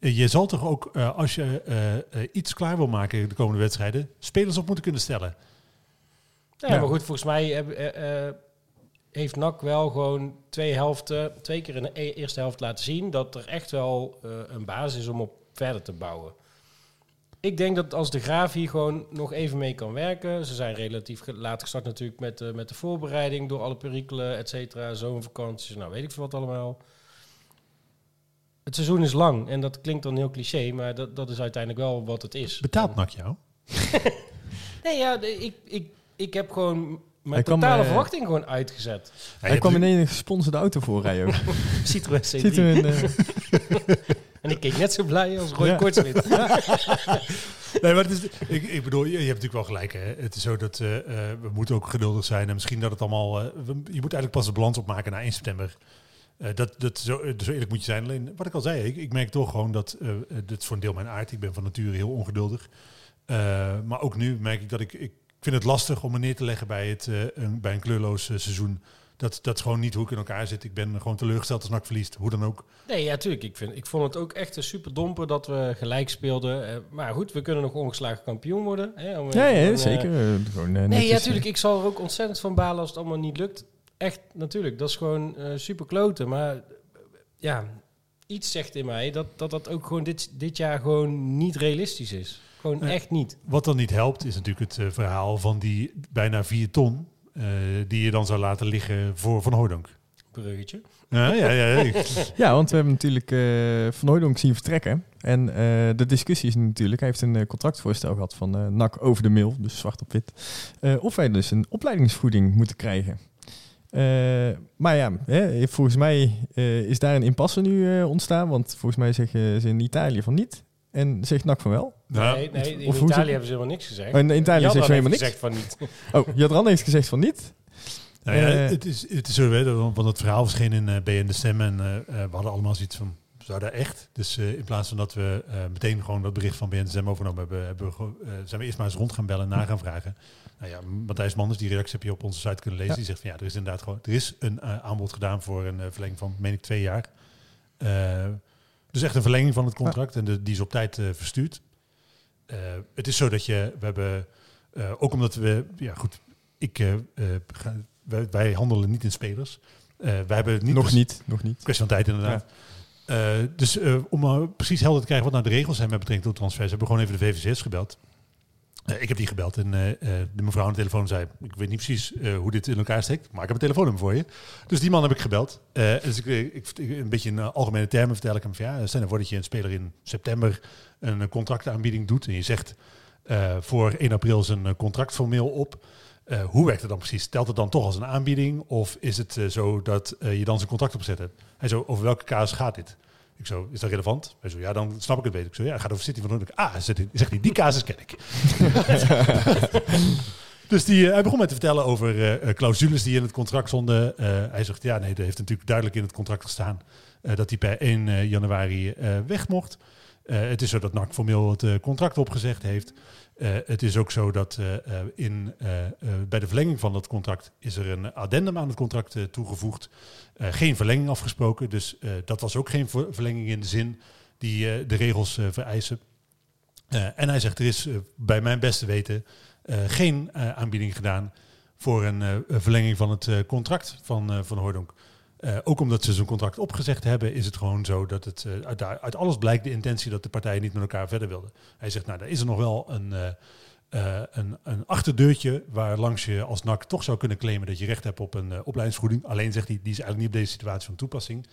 Je zal toch ook, eh, als je eh, eh, iets klaar wil maken de komende wedstrijden, spelers op moeten kunnen stellen. Ja, Ja. maar goed, volgens mij heb, eh, eh, heeft NAC wel gewoon twee helften, twee keer in de e- eerste helft laten zien dat er echt wel eh, een basis is om op verder te bouwen. Ik denk dat als de Graaf hier gewoon nog even mee kan werken. Ze zijn relatief laat gestart natuurlijk met, eh, met de voorbereiding door alle perikelen, et cetera, zomervakanties, nou weet ik veel wat allemaal. Het seizoen is lang en dat klinkt dan heel cliché, maar dat, dat is uiteindelijk wel wat het is. Betaalt NAC jou? <laughs> Nee, ja, de- ik, ik, ik heb gewoon mijn Hij totale eh, verwachting gewoon uitgezet. Hij kwam in een gesponsorde auto voorrijden ook. <laughs> Citroën C3. Ziet u een... eh, <laughs> En ik keek net zo blij als Roy Ja. Kortsmit. Nee, maar het is, ik, ik bedoel, je, je hebt natuurlijk wel gelijk. Hè? Het is zo dat eh, eh, we moeten ook geduldig zijn. En misschien dat het allemaal... eh, we- je moet eigenlijk pas de balans opmaken na 1 september. Eh, dat, dat, zo, eh, zo eerlijk moet je zijn. Alleen, wat ik al zei, ik, ik merk toch gewoon dat... eh, dit is voor een deel mijn aard. Ik ben van nature heel ongeduldig. Eh, maar ook nu merk ik dat ik... Ik vind het lastig om me neer te leggen bij, het, eh, een, bij een kleurloos seizoen. Dat, dat is gewoon niet hoe ik in elkaar zit. Ik ben gewoon teleurgesteld als NAC verliest. Hoe dan ook. Nee, ja, tuurlijk. Ik, vind, ik vond het ook echt een super domper dat we gelijk speelden. Maar goed, we kunnen nog ongeslagen kampioen worden. Hè, om ja, ja, zeker. gewoon, Nee, ja, natuurlijk. Ik zal er ook ontzettend van balen als het allemaal niet lukt. Echt, natuurlijk. Dat is gewoon eh, super kloten. Maar ja, iets zegt in mij dat dat, dat ook gewoon dit, dit jaar gewoon niet realistisch is. Gewoon echt niet. Wat dan niet helpt, is natuurlijk het eh, verhaal van die bijna 4 ton. eh, die je dan zou laten liggen voor Van Hooydonk. Bruggetje. Ja, ja, ja. ja. <laughs> Ja, want we hebben natuurlijk eh Van Hooydonk zien vertrekken. En eh, de discussie is natuurlijk, hij heeft een contractvoorstel gehad van eh NAC over de mail, dus zwart op wit. eh, of wij dus een opleidingsvoeding moeten krijgen. Eh, maar ja, hè, volgens mij eh, is daar een impasse nu eh, ontstaan. Want volgens mij zeggen ze in Italië van niet. En zegt NAC van wel. Nee, nee, in of Italië ze- hebben ze helemaal niks gezegd. Oh, in Italië zeggen ze helemaal niks. gezegd van niet. Oh, Jadran heeft gezegd van niet. Nou ja, het, is, het is zo, hè, dat- want het verhaal verscheen in BN De Stem en we hadden allemaal zoiets van, zou dat echt? Dus eh, in plaats van dat we eh, meteen gewoon dat bericht van BN De Stem overgenomen hebben, hebben we, gewoon, eh, zijn we eerst maar eens rond gaan bellen en na gaan vragen. Nou ja, Matthijs Manders, die reactie heb je op onze site kunnen lezen, Ja. die zegt van ja, er is inderdaad gewoon, er is een eh, aanbod gedaan voor een eh, verlenging van, meen ik, twee jaar. Eh, dus echt een verlenging van het contract en de, die is op tijd verstuurd. Het is zo dat je, we hebben, ook omdat we, ja goed, ik, ga- wij, wij handelen niet in spelers. Wij hebben niet nog precies- niet, nog niet. Kwestie van tijd inderdaad. Dus om precies helder te krijgen wat nou de regels zijn met betrekking tot transfers, hebben we gewoon even de VVCS gebeld. Eh, ik heb die gebeld en eh, de mevrouw aan de telefoon zei, ik weet niet precies hoe dit in elkaar steekt, maar ik heb een telefoonnummer voor je. Dus die man heb ik gebeld. Dus ik, ik, een beetje in algemene termen vertel ik hem van ja, nou voor dat je een speler in september een contractaanbieding doet en je zegt voor 1 april zijn contract formeel op. Hoe werkt het dan precies? Telt het dan toch als een aanbieding? Of is het zo dat je dan zijn contract opzet hebt? Hij zo, over welke casus gaat dit? Ik zo, is dat relevant? Hij zo, ja, dan snap ik het beter. Ik zo, ja, gaat over City van Hoornik. Ah, zegt hij, die casus ken ik. <laughs> dus die, eh, hij begon met te vertellen over eh, clausules die in het contract stonden. Hij zegt, ja, nee, er heeft natuurlijk duidelijk in het contract gestaan... dat hij per 1 eh, januari weg mocht. Eh, het is zo dat NAC formeel het eh, contract opgezegd heeft. Eh, het is ook zo dat in, bij de verlenging van dat contract is er een addendum aan het contract toegevoegd. Geen verlenging afgesproken, dus dat was ook geen ver- verlenging in de zin die de regels vereisen. En hij zegt, er is bij mijn beste weten geen aanbieding gedaan voor een verlenging van het contract van, van Hooydonk. Eh, ook omdat ze zo'n contract opgezegd hebben, is het gewoon zo dat het eh, uit, uit alles blijkt de intentie dat de partijen niet met elkaar verder wilden. Hij zegt, nou, daar is er nog wel een, eh, een, een achterdeurtje waar langs je als NAC toch zou kunnen claimen dat je recht hebt op een opleidingsvergoeding. Alleen zegt hij, die is eigenlijk niet op deze situatie van toepassing.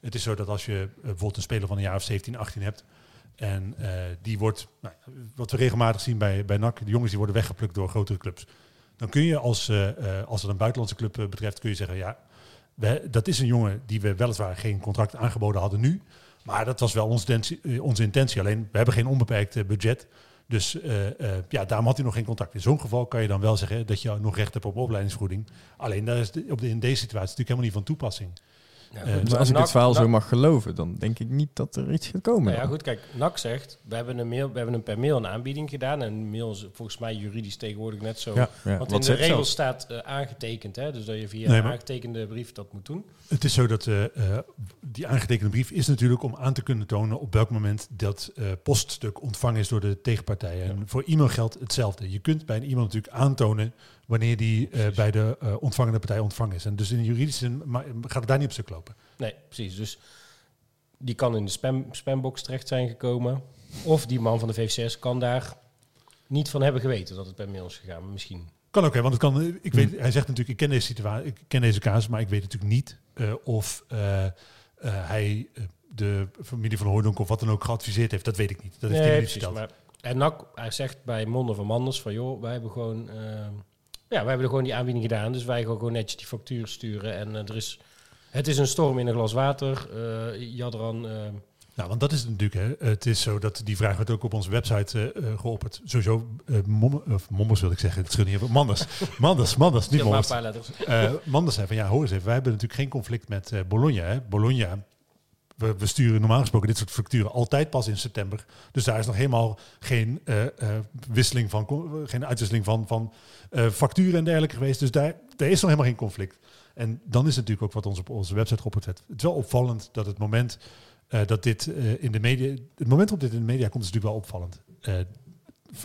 Het is zo dat als je bijvoorbeeld een speler van een jaar of 17, 18 hebt en die wordt, nou, wat we regelmatig zien bij, bij NAC, de jongens die worden weggeplukt door grotere clubs. Dan kun je als, als het een buitenlandse club betreft, kun je zeggen, ja, dat is een jongen die we weliswaar geen contract aangeboden hadden nu. Maar dat was wel intentie, eh, onze intentie. Alleen, we hebben geen onbeperkt budget. Dus eh, eh, ja, daarom had hij nog geen contract. In zo'n geval kan je dan wel zeggen dat je nog recht hebt op opleidingsvergoeding. Alleen, daar is op de, in deze situatie natuurlijk helemaal niet van toepassing. Ja, Eh, Dus als ik NAC- het verhaal zo mag geloven, dan denk ik niet dat er iets gaat komen. Nou ja, goed, kijk, NAC zegt, we hebben, een mail, we hebben een per mail een aanbieding gedaan. En mail is volgens mij juridisch tegenwoordig net zo. Ja, ja. Want Wat in de regels staat eh, aangetekend, hè? dus dat je via Nee, een aangetekende brief dat moet doen. Het is zo dat eh, eh, die aangetekende brief is natuurlijk om aan te kunnen tonen op welk moment dat eh, poststuk ontvangen is door de tegenpartij. En voor e-mail geldt hetzelfde. Je kunt bij een e-mail natuurlijk aantonen wanneer die eh, bij de eh, ontvangende partij ontvangen is. En dus in de juridische zin gaat het daar niet op stuk lopen. Nee, precies. Dus die kan in de spam, spambox terecht zijn gekomen. Of die man van de VVCS kan daar niet van hebben geweten dat het per mail is gegaan. Misschien. Kan ook, hè, want het kan. eh, Ik weet, hij zegt natuurlijk, ik ken deze situatie, ik ken deze casus, maar ik weet natuurlijk niet eh, of hij de familie van Hooydonk of wat dan ook geadviseerd heeft. Dat weet ik niet. Dat heeft hij Nee, niet precies. verteld. Maar, en NAC, hij zegt bij Monde van Manders van... joh, wij hebben gewoon... ja, wij hebben er gewoon die aanbieding gedaan. Dus wij gaan gewoon netjes die factuur sturen. En eh, er is... Het is een storm in een glas water. eh Jadran... eh, Nou, want dat is het natuurlijk. Hè. Het is zo dat die vraag werd ook op onze website eh, geopperd. Sowieso, mom, of mommers wil ik zeggen. Het niet even. Manders. <laughs> Manders, Manders, niet mommers. paar letters. Eh Manders zei van ja, hoor eens even. Wij hebben natuurlijk geen conflict met Bologna. Hè. Bologna, we, we sturen normaal gesproken dit soort facturen altijd pas in september. Dus daar is nog helemaal geen eh, eh, wisseling van, co- geen uitwisseling van, van eh, facturen en dergelijke geweest. Dus daar, daar is nog helemaal geen conflict. En dan is het natuurlijk ook wat ons op onze website geopperd werd. Het is wel opvallend dat het moment eh, dat dit eh, in de media, het moment dat dit in de media komt, is natuurlijk wel opvallend.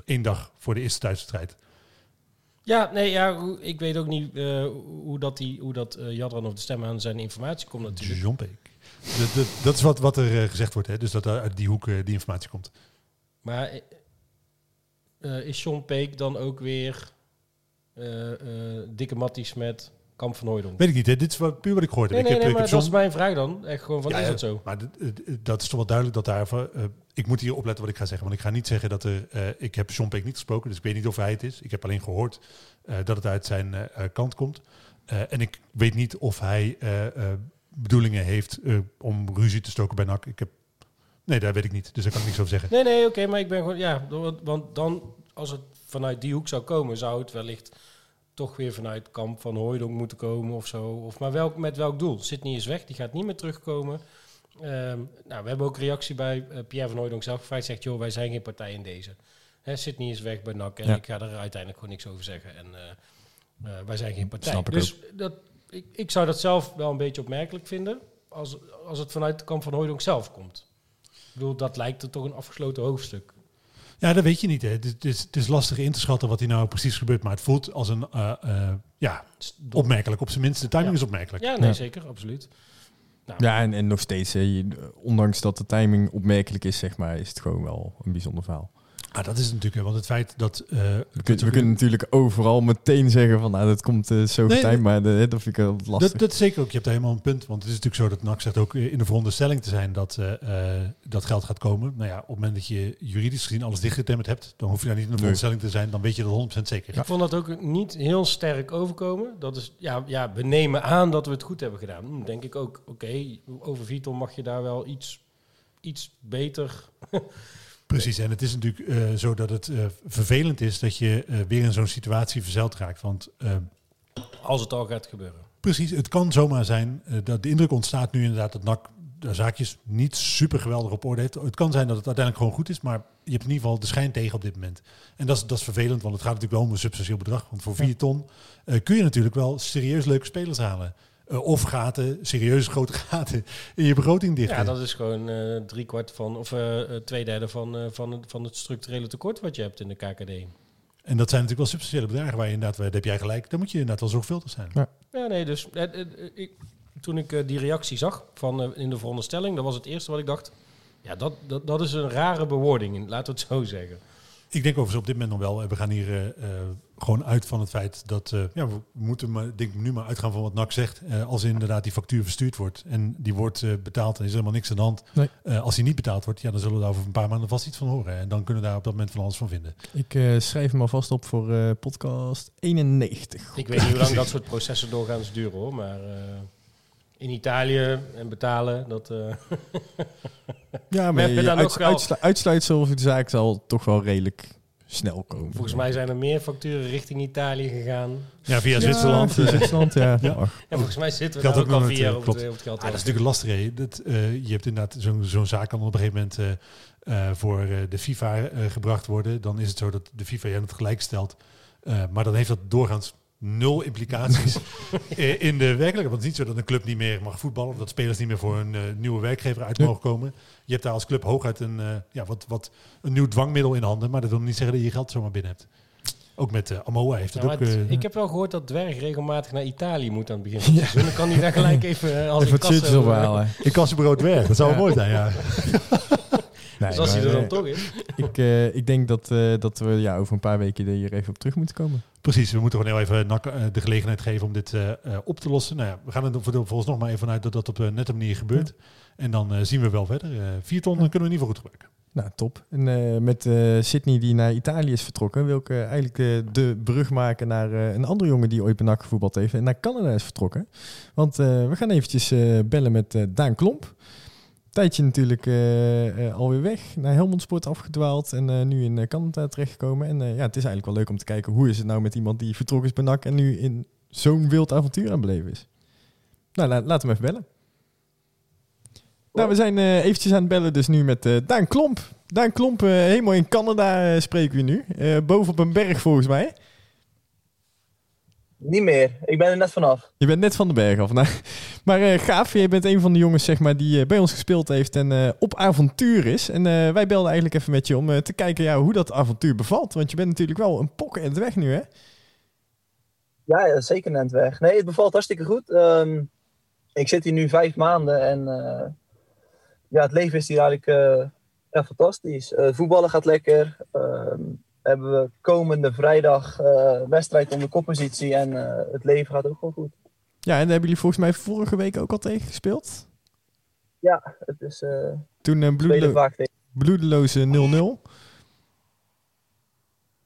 Eén dag voor de eerste thuiswedstrijd. Ja, nee, ja, ik weet ook niet eh, hoe dat, die, hoe dat eh, Jadran of de stem aan zijn informatie komt natuurlijk. Dat, dat, dat is wat, wat er eh, gezegd wordt, hè? dus dat uit die hoek eh, die informatie komt. Maar eh, is Sean Peek dan ook weer eh, dikke matties met Kamp van Hooydonk? Weet ik niet, hè? dit is wat, puur wat ik gehoord heb. Nee, nee, ik heb, nee, ik maar heb dat John- is mijn vraag dan. Echt gewoon van, Ja, is het zo? Maar dat is toch wel duidelijk dat daar... ik moet hier opletten wat ik ga zeggen. Want ik ga niet zeggen dat er... ik heb John Peek niet gesproken, dus ik weet niet of hij het is. Ik heb alleen gehoord eh, dat het uit zijn kant komt. En ik weet niet of hij bedoelingen heeft eh, om ruzie te stoken bij NAC. Ik heb... Nee, daar weet ik niet. Dus daar kan ik niks over zeggen. Nee, nee, oké, maar ik ben gewoon... Ja, want- dan, als het vanuit die hoek zou komen, zou het wellicht toch weer vanuit Kamp van Hooydonk moeten komen of zo. Of, maar welk, met welk doel? Sydney is weg, die gaat niet meer terugkomen. Ehm, nou, we hebben ook reactie bij eh, Pierre van Hooydonk zelf gevraagd. Zegt, joh, wij zijn geen partij in deze. Hè, Sydney is weg bij NAC en Ja. ik ga er uiteindelijk gewoon niks over zeggen. En eh, eh, wij zijn geen partij. Snap ik dus dat, ik, ik zou dat zelf wel een beetje opmerkelijk vinden als, als het vanuit Kamp van Hooydonk zelf komt. Ik bedoel, dat lijkt er toch een afgesloten hoofdstuk. Ja, dat weet je niet. Hè. Het, is- het, is, lastig in te schatten wat hier nou precies gebeurt. Maar het voelt als een... eh, eh, ja, opmerkelijk. Op zijn minst, de timing Ja. is opmerkelijk. Ja, nee, Ja. zeker, absoluut. Nou, Ja, en, en nog steeds, hè, ondanks dat de timing opmerkelijk is, zeg maar, is het gewoon wel een bijzonder verhaal. Ah, dat is het natuurlijk, want het feit dat... eh, We, kunnen we kunnen natuurlijk overal meteen zeggen van, nou, dat komt eh, zo Nee, getimed, maar de, dat vind ik wel lastig. Dat, dat is zeker ook. Je hebt daar helemaal een punt. Want het is natuurlijk zo dat NAC zegt ook in de veronderstelling te zijn dat eh, eh, dat geld gaat komen. Nou ja, op het moment dat je juridisch gezien alles dichtgetimmerd hebt, dan hoef je daar niet in de veronderstelling te zijn. Dan weet je dat 100% zeker. Ik vond dat ook niet heel sterk overkomen. Dat is, ja, ja, we nemen aan dat we het goed hebben gedaan. Hm, denk ik ook, oké, over Vital mag je daar wel iets, iets beter... Precies. En het is natuurlijk eh, zo dat het eh, vervelend is dat je eh, weer in zo'n situatie verzeild raakt. Want Als het al gaat gebeuren. Precies, het kan zomaar zijn dat de indruk ontstaat nu inderdaad dat NAC de zaakjes niet super geweldig op orde heeft. Het kan zijn dat het uiteindelijk gewoon goed is, maar je hebt in ieder geval de schijn tegen op dit moment. En dat is, dat is vervelend, want het gaat natuurlijk wel om een substantieel bedrag. Want voor 4 ton kun je natuurlijk wel serieus leuke spelers halen. Eh, of gaten, serieus grote <laughs> gaten in je begroting dichten. Ja, dat is gewoon eh drie kwart van, of eh, twee derde van, eh, van, het, van het structurele tekort wat je hebt in de KKD. En dat zijn natuurlijk wel substantiële bedragen waar je inderdaad, daar heb jij gelijk, dan moet je inderdaad wel zorgvuldig zijn. Ja. Ja, nee, dus ik, toen ik die reactie zag van, in de veronderstelling, dat was het eerste wat ik dacht. Ja, dat, dat, dat is een rare bewoording, laten we het zo zeggen. Ik denk overigens op dit moment nog wel, we gaan hier eh, eh, gewoon uit van het feit dat, eh, ja, we moeten maar, denk ik nu maar uitgaan van wat NAC zegt. Eh, als inderdaad die factuur verstuurd wordt en die wordt eh, betaald en is helemaal niks aan de hand. Nee. Eh, als die niet betaald wordt, ja, dan zullen we daar over een paar maanden vast iets van horen. En dan kunnen we daar op dat moment van alles van vinden. Ik eh, schrijf hem alvast op voor eh, podcast 91. Ik weet niet hoe lang dat soort processen doorgaans duren hoor, maar eh, in Italië en betalen, dat... eh, Ja, <laughs> maar je uitslu- uitsluitsel voor de zaak zal toch wel redelijk snel komen. volgens mij zijn er meer facturen richting Italië gegaan. Ja, via Ja, Zwitserland. via Zwitserland, ja. <laughs> Ja. En volgens mij zitten we daar ook al nog vier jaar op het, klopt. op het geld. Ah, dat is natuurlijk lastig. Hè. Dat, eh, je hebt inderdaad zo'n zo'n zaak kan op een gegeven moment eh, eh, voor eh, de FIFA eh, gebracht worden. Dan is het zo dat de FIFA je aan het gelijk stelt. Eh, maar dan heeft dat doorgaans nul implicaties <laughs> eh, in de werkelijkheid. Want het is niet zo dat een club niet meer mag voetballen. Of dat spelers niet meer voor een eh, nieuwe werkgever uit mogen komen. Je hebt daar als club hooguit een, eh, ja, wat, wat, een nieuw dwangmiddel in handen. Maar dat wil niet zeggen dat je je geld zomaar binnen hebt. Ook met eh Amoa heeft het Ja, maar ook... het- ik heb wel gehoord dat Dwerg regelmatig naar Italië moet aan het begin van het seizoen. Dan kan hij daar gelijk <laughs> even als Even shirtjes kassa- ophalen. Ik kan zijn brood weg. Dat zou wel Ja. mooi zijn, ja. <laughs> Nee, Dus als hij er dan eh, toch is. ik, eh, ik denk dat, eh, dat we ja, over een paar weken hier even op terug moeten komen. Precies, we moeten gewoon heel even de gelegenheid geven om dit eh, eh, op te lossen. Nou ja, we gaan er volgens nog maar even vanuit dat dat op een nette manier gebeurt. En dan eh, zien we wel verder. Eh vier ton dan kunnen we in ieder geval goed gebruiken. Nou, top. En eh, met eh Sydney die naar Italië is vertrokken, wil ik eigenlijk eh, de brug maken naar eh, een andere jongen die ooit bij NAC gevoetbald heeft en naar Canada is vertrokken. Want eh, we gaan eventjes eh, bellen met eh, Daan Klomp. Tijdje natuurlijk eh, eh, alweer weg, naar Helmond Sport afgedwaald en eh, nu in Canada terechtgekomen. En ja, het is eigenlijk wel leuk om te kijken hoe is het nou met iemand die vertrokken is bij NAC en nu in zo'n wild avontuur aan beleven is. Nou, la- laten we even bellen. Nou, we zijn eventjes aan het bellen dus nu met Daan Klomp. Daan Klomp, helemaal in Canada spreken we nu. Boven op een berg volgens mij. Niet meer. Ik ben er net vanaf. Je bent net van de berg af. Nou, <laughs> maar eh, gaaf, je bent een van de jongens zeg maar, die eh, bij ons gespeeld heeft en eh, op avontuur is. En wij belden eigenlijk even met je om te kijken ja, hoe dat avontuur bevalt. Want je bent natuurlijk wel een pokken in het weg nu, hè? Ja, ja, zeker net weg. Nee, het bevalt hartstikke goed. Ehm, ik zit hier nu vijf maanden en ja, het leven is hier eigenlijk ja, fantastisch. Voetballen gaat lekker. Hebben we komende vrijdag eh, wedstrijd om de koppositie en eh, het leven gaat ook gewoon goed. Ja, en hebben jullie volgens mij vorige week ook al tegen gespeeld. Ja, het is eh Toen een bloedelo bloedeloze 0-0.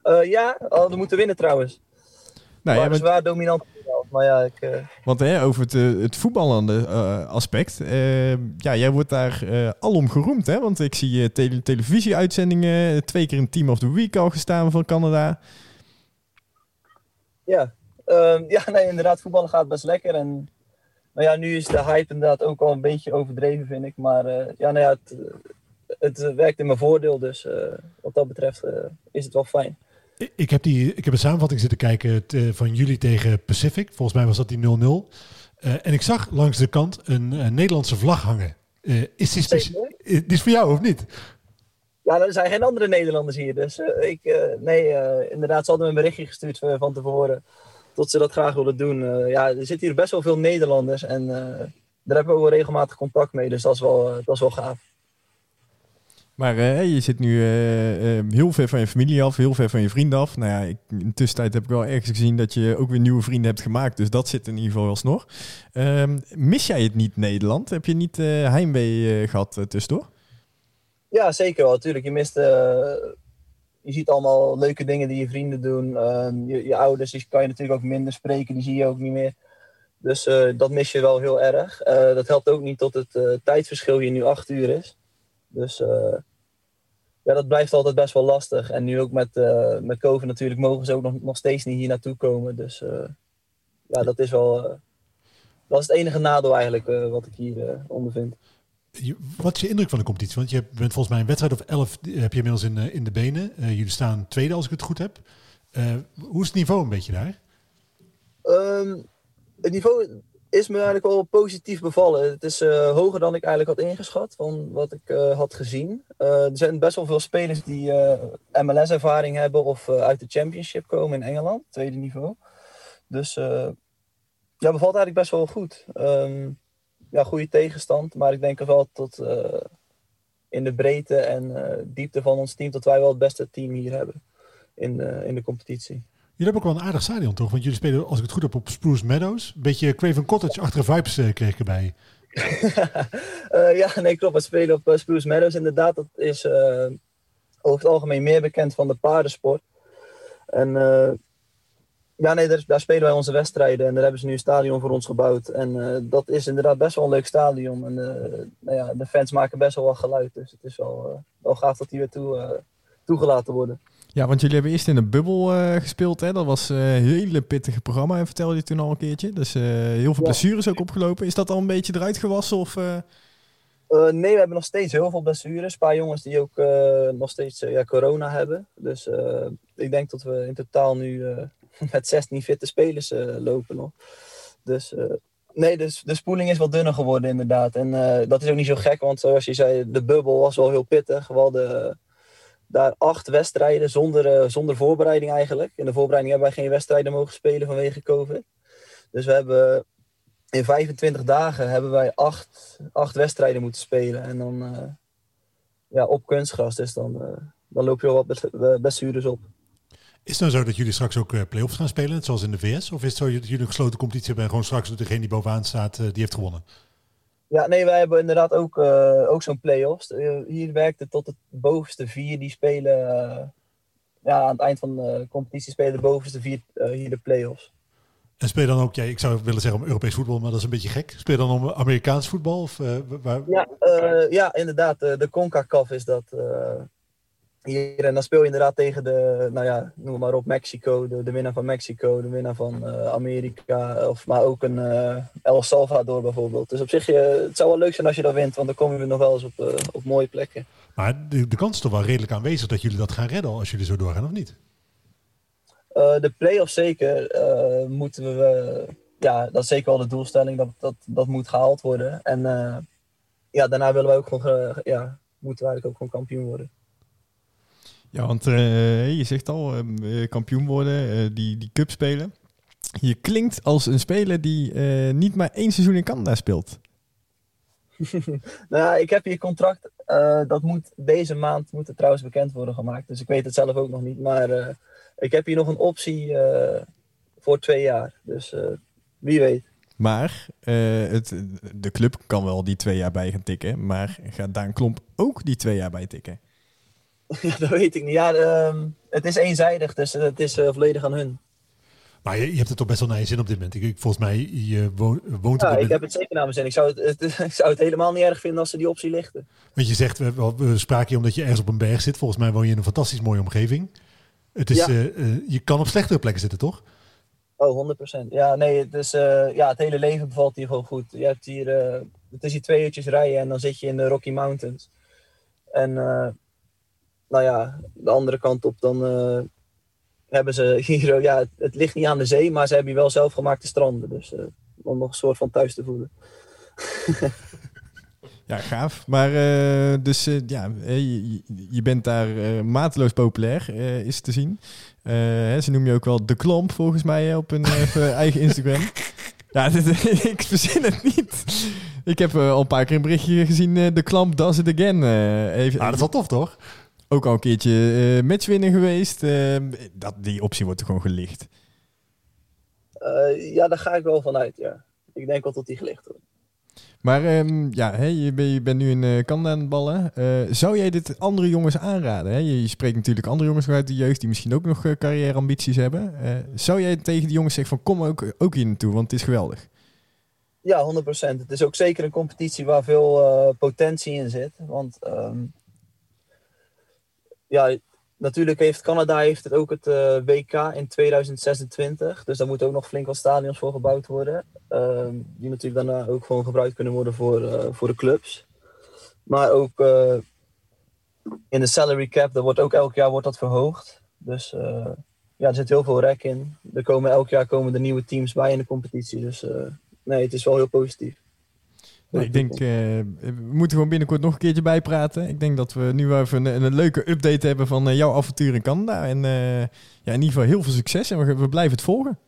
Eh, ja, hadden moeten winnen trouwens. Nou, maar ja, maar- zwaar dominant. Maar ja, ik, eh, Want hè, over het, eh, het voetballende eh, aspect. ja, jij wordt daar alom geroemd, hè? Want ik zie tele televisieuitzendingen. Twee keer in Team of the Week al gestaan van Canada. Ja, Ehm, ja nee, inderdaad, voetballen gaat best lekker. En nou ja, nu is de hype inderdaad ook al een beetje overdreven, vind ik. Maar ja, nou ja, het, het werkt in mijn voordeel. Dus wat dat betreft is het wel fijn. Ik- heb, die, ik heb een samenvatting zitten kijken te- van jullie tegen Pacific. Volgens mij was dat die 0-0. Eh, en ik zag langs de kant een, eh, Nederlandse vlag hangen. Eh, is die, die is voor jou of niet? Ja, er zijn geen andere Nederlanders hier. Dus ik, nee, inderdaad, ze hadden me een berichtje gestuurd van tevoren. Tot ze dat graag willen doen. Ja, er zitten hier best wel veel Nederlanders. En daar hebben we ook regelmatig contact mee. Dus dat is wel, dat is wel gaaf. Maar eh, je zit nu eh, eh, heel ver van je familie af, heel ver van je vrienden af. Nou ja, in de tussentijd heb ik wel ergens gezien dat je ook weer nieuwe vrienden hebt gemaakt. Dus dat zit in ieder geval alsnog. Ehm mis jij het niet, Nederland? Heb je niet heimwee eh, gehad tussendoor? Ja, zeker wel. Tuurlijk, je mist... je ziet allemaal leuke dingen die je vrienden doen. Ehm, je, je ouders die kan je natuurlijk ook minder spreken. Die zie je ook niet meer. Dus dat mis je wel heel erg. Dat helpt ook niet tot het tijdverschil hier nu acht uur is. Dus ja, dat blijft altijd best wel lastig. En nu ook met, uh, met COVID natuurlijk mogen ze ook nog, nog steeds niet hier naartoe komen. Dus uh, ja, dat is wel... dat is het enige nadeel eigenlijk wat ik hier ondervind. Je- Wat is je indruk van de competitie? Want je bent volgens mij een wedstrijd of elf heb je inmiddels in, eh, in de benen. Eh, jullie staan tweede als ik het goed heb. Eh, hoe is het niveau een beetje daar? Ehm, het niveau is me eigenlijk wel positief bevallen. Het is eh, hoger dan ik eigenlijk had ingeschat van wat ik eh, had gezien. Eh, er zijn best wel veel spelers die MLS-ervaring hebben of uit de Championship komen in Engeland, tweede niveau. Dus ja, bevalt eigenlijk best wel goed. Ehm, ja, goede tegenstand, maar ik denk wel tot in de breedte en diepte van ons team dat wij wel het beste team hier hebben in, in de competitie. Jullie hebben ook wel een aardig stadion toch? Want jullie spelen, als ik het goed heb, op Spruce Meadows. Een beetje Craven Cottage-achtige vibes eh, kreeg ik erbij. <laughs> Eh, ja, nee, klopt. We spelen op eh, Spruce Meadows. Inderdaad, dat is over het algemeen meer bekend van de paardensport. En ja, nee, daar, spelen wij onze wedstrijden. En daar hebben ze nu een stadion voor ons gebouwd. En dat is inderdaad best wel een leuk stadion. En nou ja, de fans maken best wel wat geluid. Dus het is wel, wel gaaf dat die weer toe, toegelaten worden. Ja, want jullie hebben eerst in een bubbel eh, gespeeld. Hè? Dat was een hele pittige programma, en vertelde je toen al een keertje. Dus eh, heel veel Ja. blessures ook opgelopen. Is dat al een beetje eruit gewassen? Of, nee, we hebben nog steeds heel veel blessures. Een paar jongens die ook nog steeds ja, corona hebben. Dus ik denk dat we in totaal nu <laughs> met 16 fitte spelers lopen nog. Dus nee, dus de spoeling is wat dunner geworden inderdaad. En dat is ook niet zo gek, want zoals je zei, de bubbel was wel heel pittig. We hadden daar acht wedstrijden zonder, eh, zonder voorbereiding eigenlijk. In de voorbereiding hebben wij geen wedstrijden mogen spelen vanwege COVID. Dus we hebben in 25 dagen hebben wij acht, acht wedstrijden moeten spelen. En dan eh, ja, op kunstgras. Dus dan, eh, dan loop je wel wat blessures op. Is het nou zo dat jullie straks ook play-offs gaan spelen, zoals in de VS? Of is het zo dat jullie een gesloten competitie hebben en gewoon straks degene die bovenaan staat, die heeft gewonnen? Ja, nee, wij hebben inderdaad ook, eh, ook zo'n play-offs. Eh, hier werkt het tot het bovenste vier. Die spelen eh, ja, aan het eind van de competitie spelen de bovenste vier hier de play-offs. En speel je dan ook, ja, ik zou willen zeggen om Europees voetbal, maar dat is een beetje gek. Speel je dan om Amerikaans voetbal? Of, waar, Ja, ja inderdaad. de CONCACAF is dat hier. En dan speel je inderdaad tegen de, nou ja, noem maar op, Mexico. De, de winnaar van Mexico, de winnaar van eh, Amerika. Of, maar ook een eh, El Salvador bijvoorbeeld. Dus op zich, eh, het zou wel leuk zijn als je dat wint. Want dan komen we nog wel eens op, op mooie plekken. Maar de, de kans is toch wel redelijk aanwezig dat jullie dat gaan redden als jullie zo doorgaan, of niet? De play-offs zeker moeten moeten we... ja, dat is zeker wel de doelstelling. Dat, dat, dat moet gehaald worden. En ja, daarna willen wij ook gewoon... ja, moeten we eigenlijk ook gewoon kampioen worden. Ja, want eh, je zegt al, eh, kampioen worden, eh, die, die cup spelen. Je klinkt als een speler die niet maar één seizoen in Canada speelt. <laughs> Nou ik heb hier contract. dat moet deze maand moet het trouwens bekend worden gemaakt. Dus ik weet het zelf ook nog niet. Maar ik heb hier nog een optie voor twee jaar. Dus wie weet. Maar het, de club kan wel die twee jaar bij gaan tikken. Maar gaat Daan Klomp ook die twee jaar bij tikken? <laughs> ja, dat weet ik niet. Ja, ehm, het is eenzijdig. Dus het is eh, volledig aan hun. Maar je, je hebt het toch best wel naar je zin op dit moment. Ik, ik- volgens mij, je wo- woont op Ja, ik heb het zeker naar mijn zin. Ik zou het, het- <laughs> ik zou het helemaal niet erg vinden als ze die optie lichten. Want je zegt, we, we- we spraken hier omdat je ergens op een berg zit. Volgens mij woon je in een fantastisch mooie omgeving. Het is, Ja. eh, eh, je kan op slechtere plekken zitten, toch? Oh, 100%. Ja, nee, het, is, ja, het hele leven bevalt hier gewoon goed. Je hebt hier, het is hier twee uurtjes rijden en dan zit je in de Rocky Mountains. En nou ja, de andere kant op, dan eh, hebben ze <laughs> hier, eh, ja, het, het ligt niet aan de zee, maar ze hebben hier wel zelfgemaakte stranden. Dus eh, om nog een soort van thuis te voelen. <laughs> Ja, gaaf. Maar eh, dus ja, je, je bent daar eh, mateloos populair, eh, is te zien. Eh, hè, ze noemen je ook wel de klomp, volgens mij, op hun eh, <laughs> eigen Instagram. Ja, dit, ik verzin het niet. Ik heb eh, al een paar keer een berichtje gezien, eh, de klamp does it again. eh, even, Ah, dat is wel tof, toch? Ook al een keertje eh matchwinner geweest. eh, dat, die optie wordt er gewoon gelicht. Eh, ja, daar ga ik wel van uit, ja. Ik denk wel dat die gelicht wordt. Maar ehm, ja, hè, je, ben, je bent nu in eh Canada aan het ballen. Eh, zou jij dit andere jongens aanraden? Hè? Je, je spreekt natuurlijk andere jongens uit de jeugd die misschien ook nog eh, carrièreambities hebben. Eh, zou jij tegen die jongens zeggen van kom ook, ook hier naartoe, want het is geweldig. Ja, 100%. Het is ook zeker een competitie waar veel eh, potentie in zit. Want ehm, ja, natuurlijk heeft Canada heeft het ook het eh, WK in 2026. Dus daar moeten ook nog flink wat stadions voor gebouwd worden. Ehm, die natuurlijk daarna ook gewoon gebruikt kunnen worden voor, eh, voor de clubs. Maar ook eh, in de salary cap, dat wordt ook elk jaar wordt dat verhoogd. Dus ja, er zit heel veel rek in. Er komen elk jaar komen er nieuwe teams bij in de competitie. Dus nee, het is wel heel positief. Nee, ik denk, eh, we moeten gewoon binnenkort nog een keertje bijpraten. Ik denk dat we nu wel even een, een leuke update hebben van eh, jouw avontuur in Canada. En eh, ja, in ieder geval heel veel succes en we, we blijven het volgen.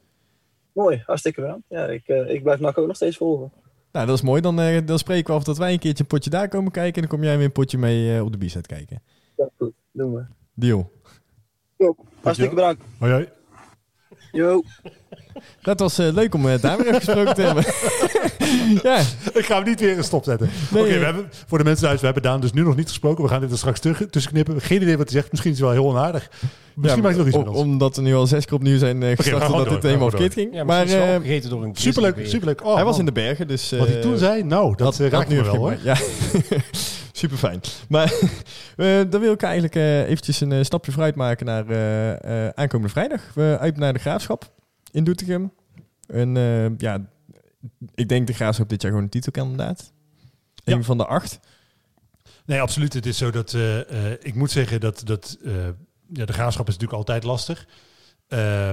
Mooi, hartstikke bedankt. Ja, ik, eh, ik blijf NAC ook nog steeds volgen. Nou, dat is mooi. Dan, eh, dan spreken we af dat wij een keertje een potje daar komen kijken. En dan kom jij weer een potje mee eh, op de B-set kijken. Ja, goed, doen we. Deal. Hartstikke bedankt. Hoi, hoi. Yo. Dat was eh, leuk om uh, daar weer even gesproken te hebben. <laughs> ja, Ik ga hem niet weer stopzetten. Nee, Oké, nee. we hebben voor de mensen thuis, we hebben Daan dus nu nog niet gesproken. We gaan dit er straks terug, tussen knippen. Geen idee wat hij zegt. Misschien is het wel heel onaardig. Misschien ja, maakt het nog iets om- met ons. Omdat er nu al zes keer opnieuw zijn uh, gestart dat door, dit helemaal verkeerd ging. Ja, maar maar eh, opgegeten door een Superleuk, superleuk. Oh, hij was in de bergen, dus... Wat hij eh, toen zei, nou, dat, eh, raakt me nu wel hoor. Ja, <laughs> super fijn. Maar <laughs> eh, dan wil ik eigenlijk eh, eventjes een eh, stapje vooruit maken naar aankomende vrijdag. We uit naar de Graafschap in Doetinchem. En ja, ik denk de Graafschap dit jaar gewoon een titelkandidaat. Ja. Een van de acht. Nee, absoluut. Het is zo dat ik moet zeggen dat, dat ja, de graafschap is natuurlijk altijd lastig.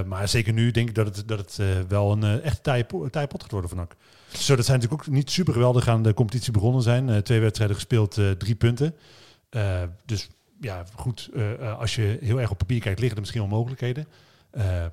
Maar zeker nu denk ik dat het, dat het wel een echt taaie, po- taaie pot gaat worden van. Zo, dat zijn natuurlijk ook niet super geweldig aan de competitie begonnen zijn. Eh, twee wedstrijden gespeeld, eh, drie punten. Eh, dus ja, goed, als je heel erg op papier kijkt, liggen er misschien wel mogelijkheden.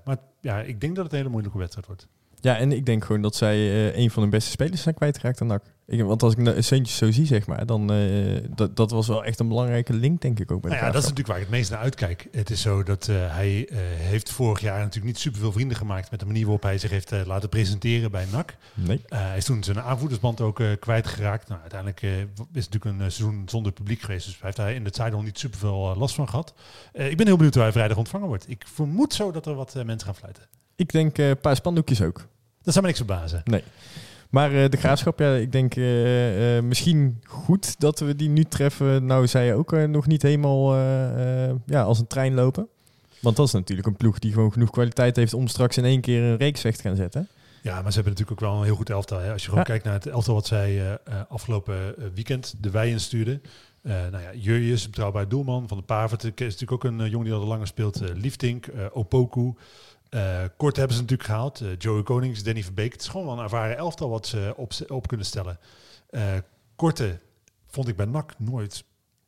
Maar ja, ik denk dat het een hele moeilijke wedstrijd wordt. Ja, en ik denk gewoon dat zij een van hun beste spelers zijn kwijtgeraakt aan NAC. Ik, want als ik nou Seuntjes zo zie, zeg maar, dan eh, dat, dat was wel echt een belangrijke link, denk ik ook bij Nou ja, dat is natuurlijk waar ik het meest naar uitkijk. Het is zo dat eh, hij eh, heeft vorig jaar natuurlijk niet superveel vrienden gemaakt met de manier waarop hij zich heeft laten presenteren bij NAC. Nee. Hij is toen zijn aanvoerdersband ook kwijtgeraakt. Nou, uiteindelijk is het natuurlijk een seizoen zonder publiek geweest. Dus hij heeft daar in de Zuidel niet superveel uh, last van gehad. Eh, ik ben heel benieuwd hoe hij vrijdag ontvangen wordt. Ik vermoed zo dat er wat mensen gaan fluiten. Ik denk een paar spandoekjes ook. Dat zou me niks verbazen. Maar eh, de graafschap, ja, ik denk eh, eh, misschien goed dat we die nu treffen. Nou, zij ook nog niet helemaal ja, als een trein lopen. Want dat is natuurlijk een ploeg die gewoon genoeg kwaliteit heeft om straks in één keer een reeksvecht te gaan zetten. Ja, maar ze hebben natuurlijk ook wel een heel goed elftal. Hè? Als je gewoon Ja. kijkt naar het elftal wat zij afgelopen weekend de wei instuurden. Eh nou ja, Jurjes, betrouwbaar doelman van de Pavert. is natuurlijk ook een jongen die al langer speelt. Liefdink, eh, Opoku. Eh Kort hebben ze natuurlijk gehaald. Eh, Joey Konings, Danny Verbeek. Het is gewoon wel een ervaren elftal wat ze op, op kunnen stellen. Eh, Korte vond ik bij NAC nooit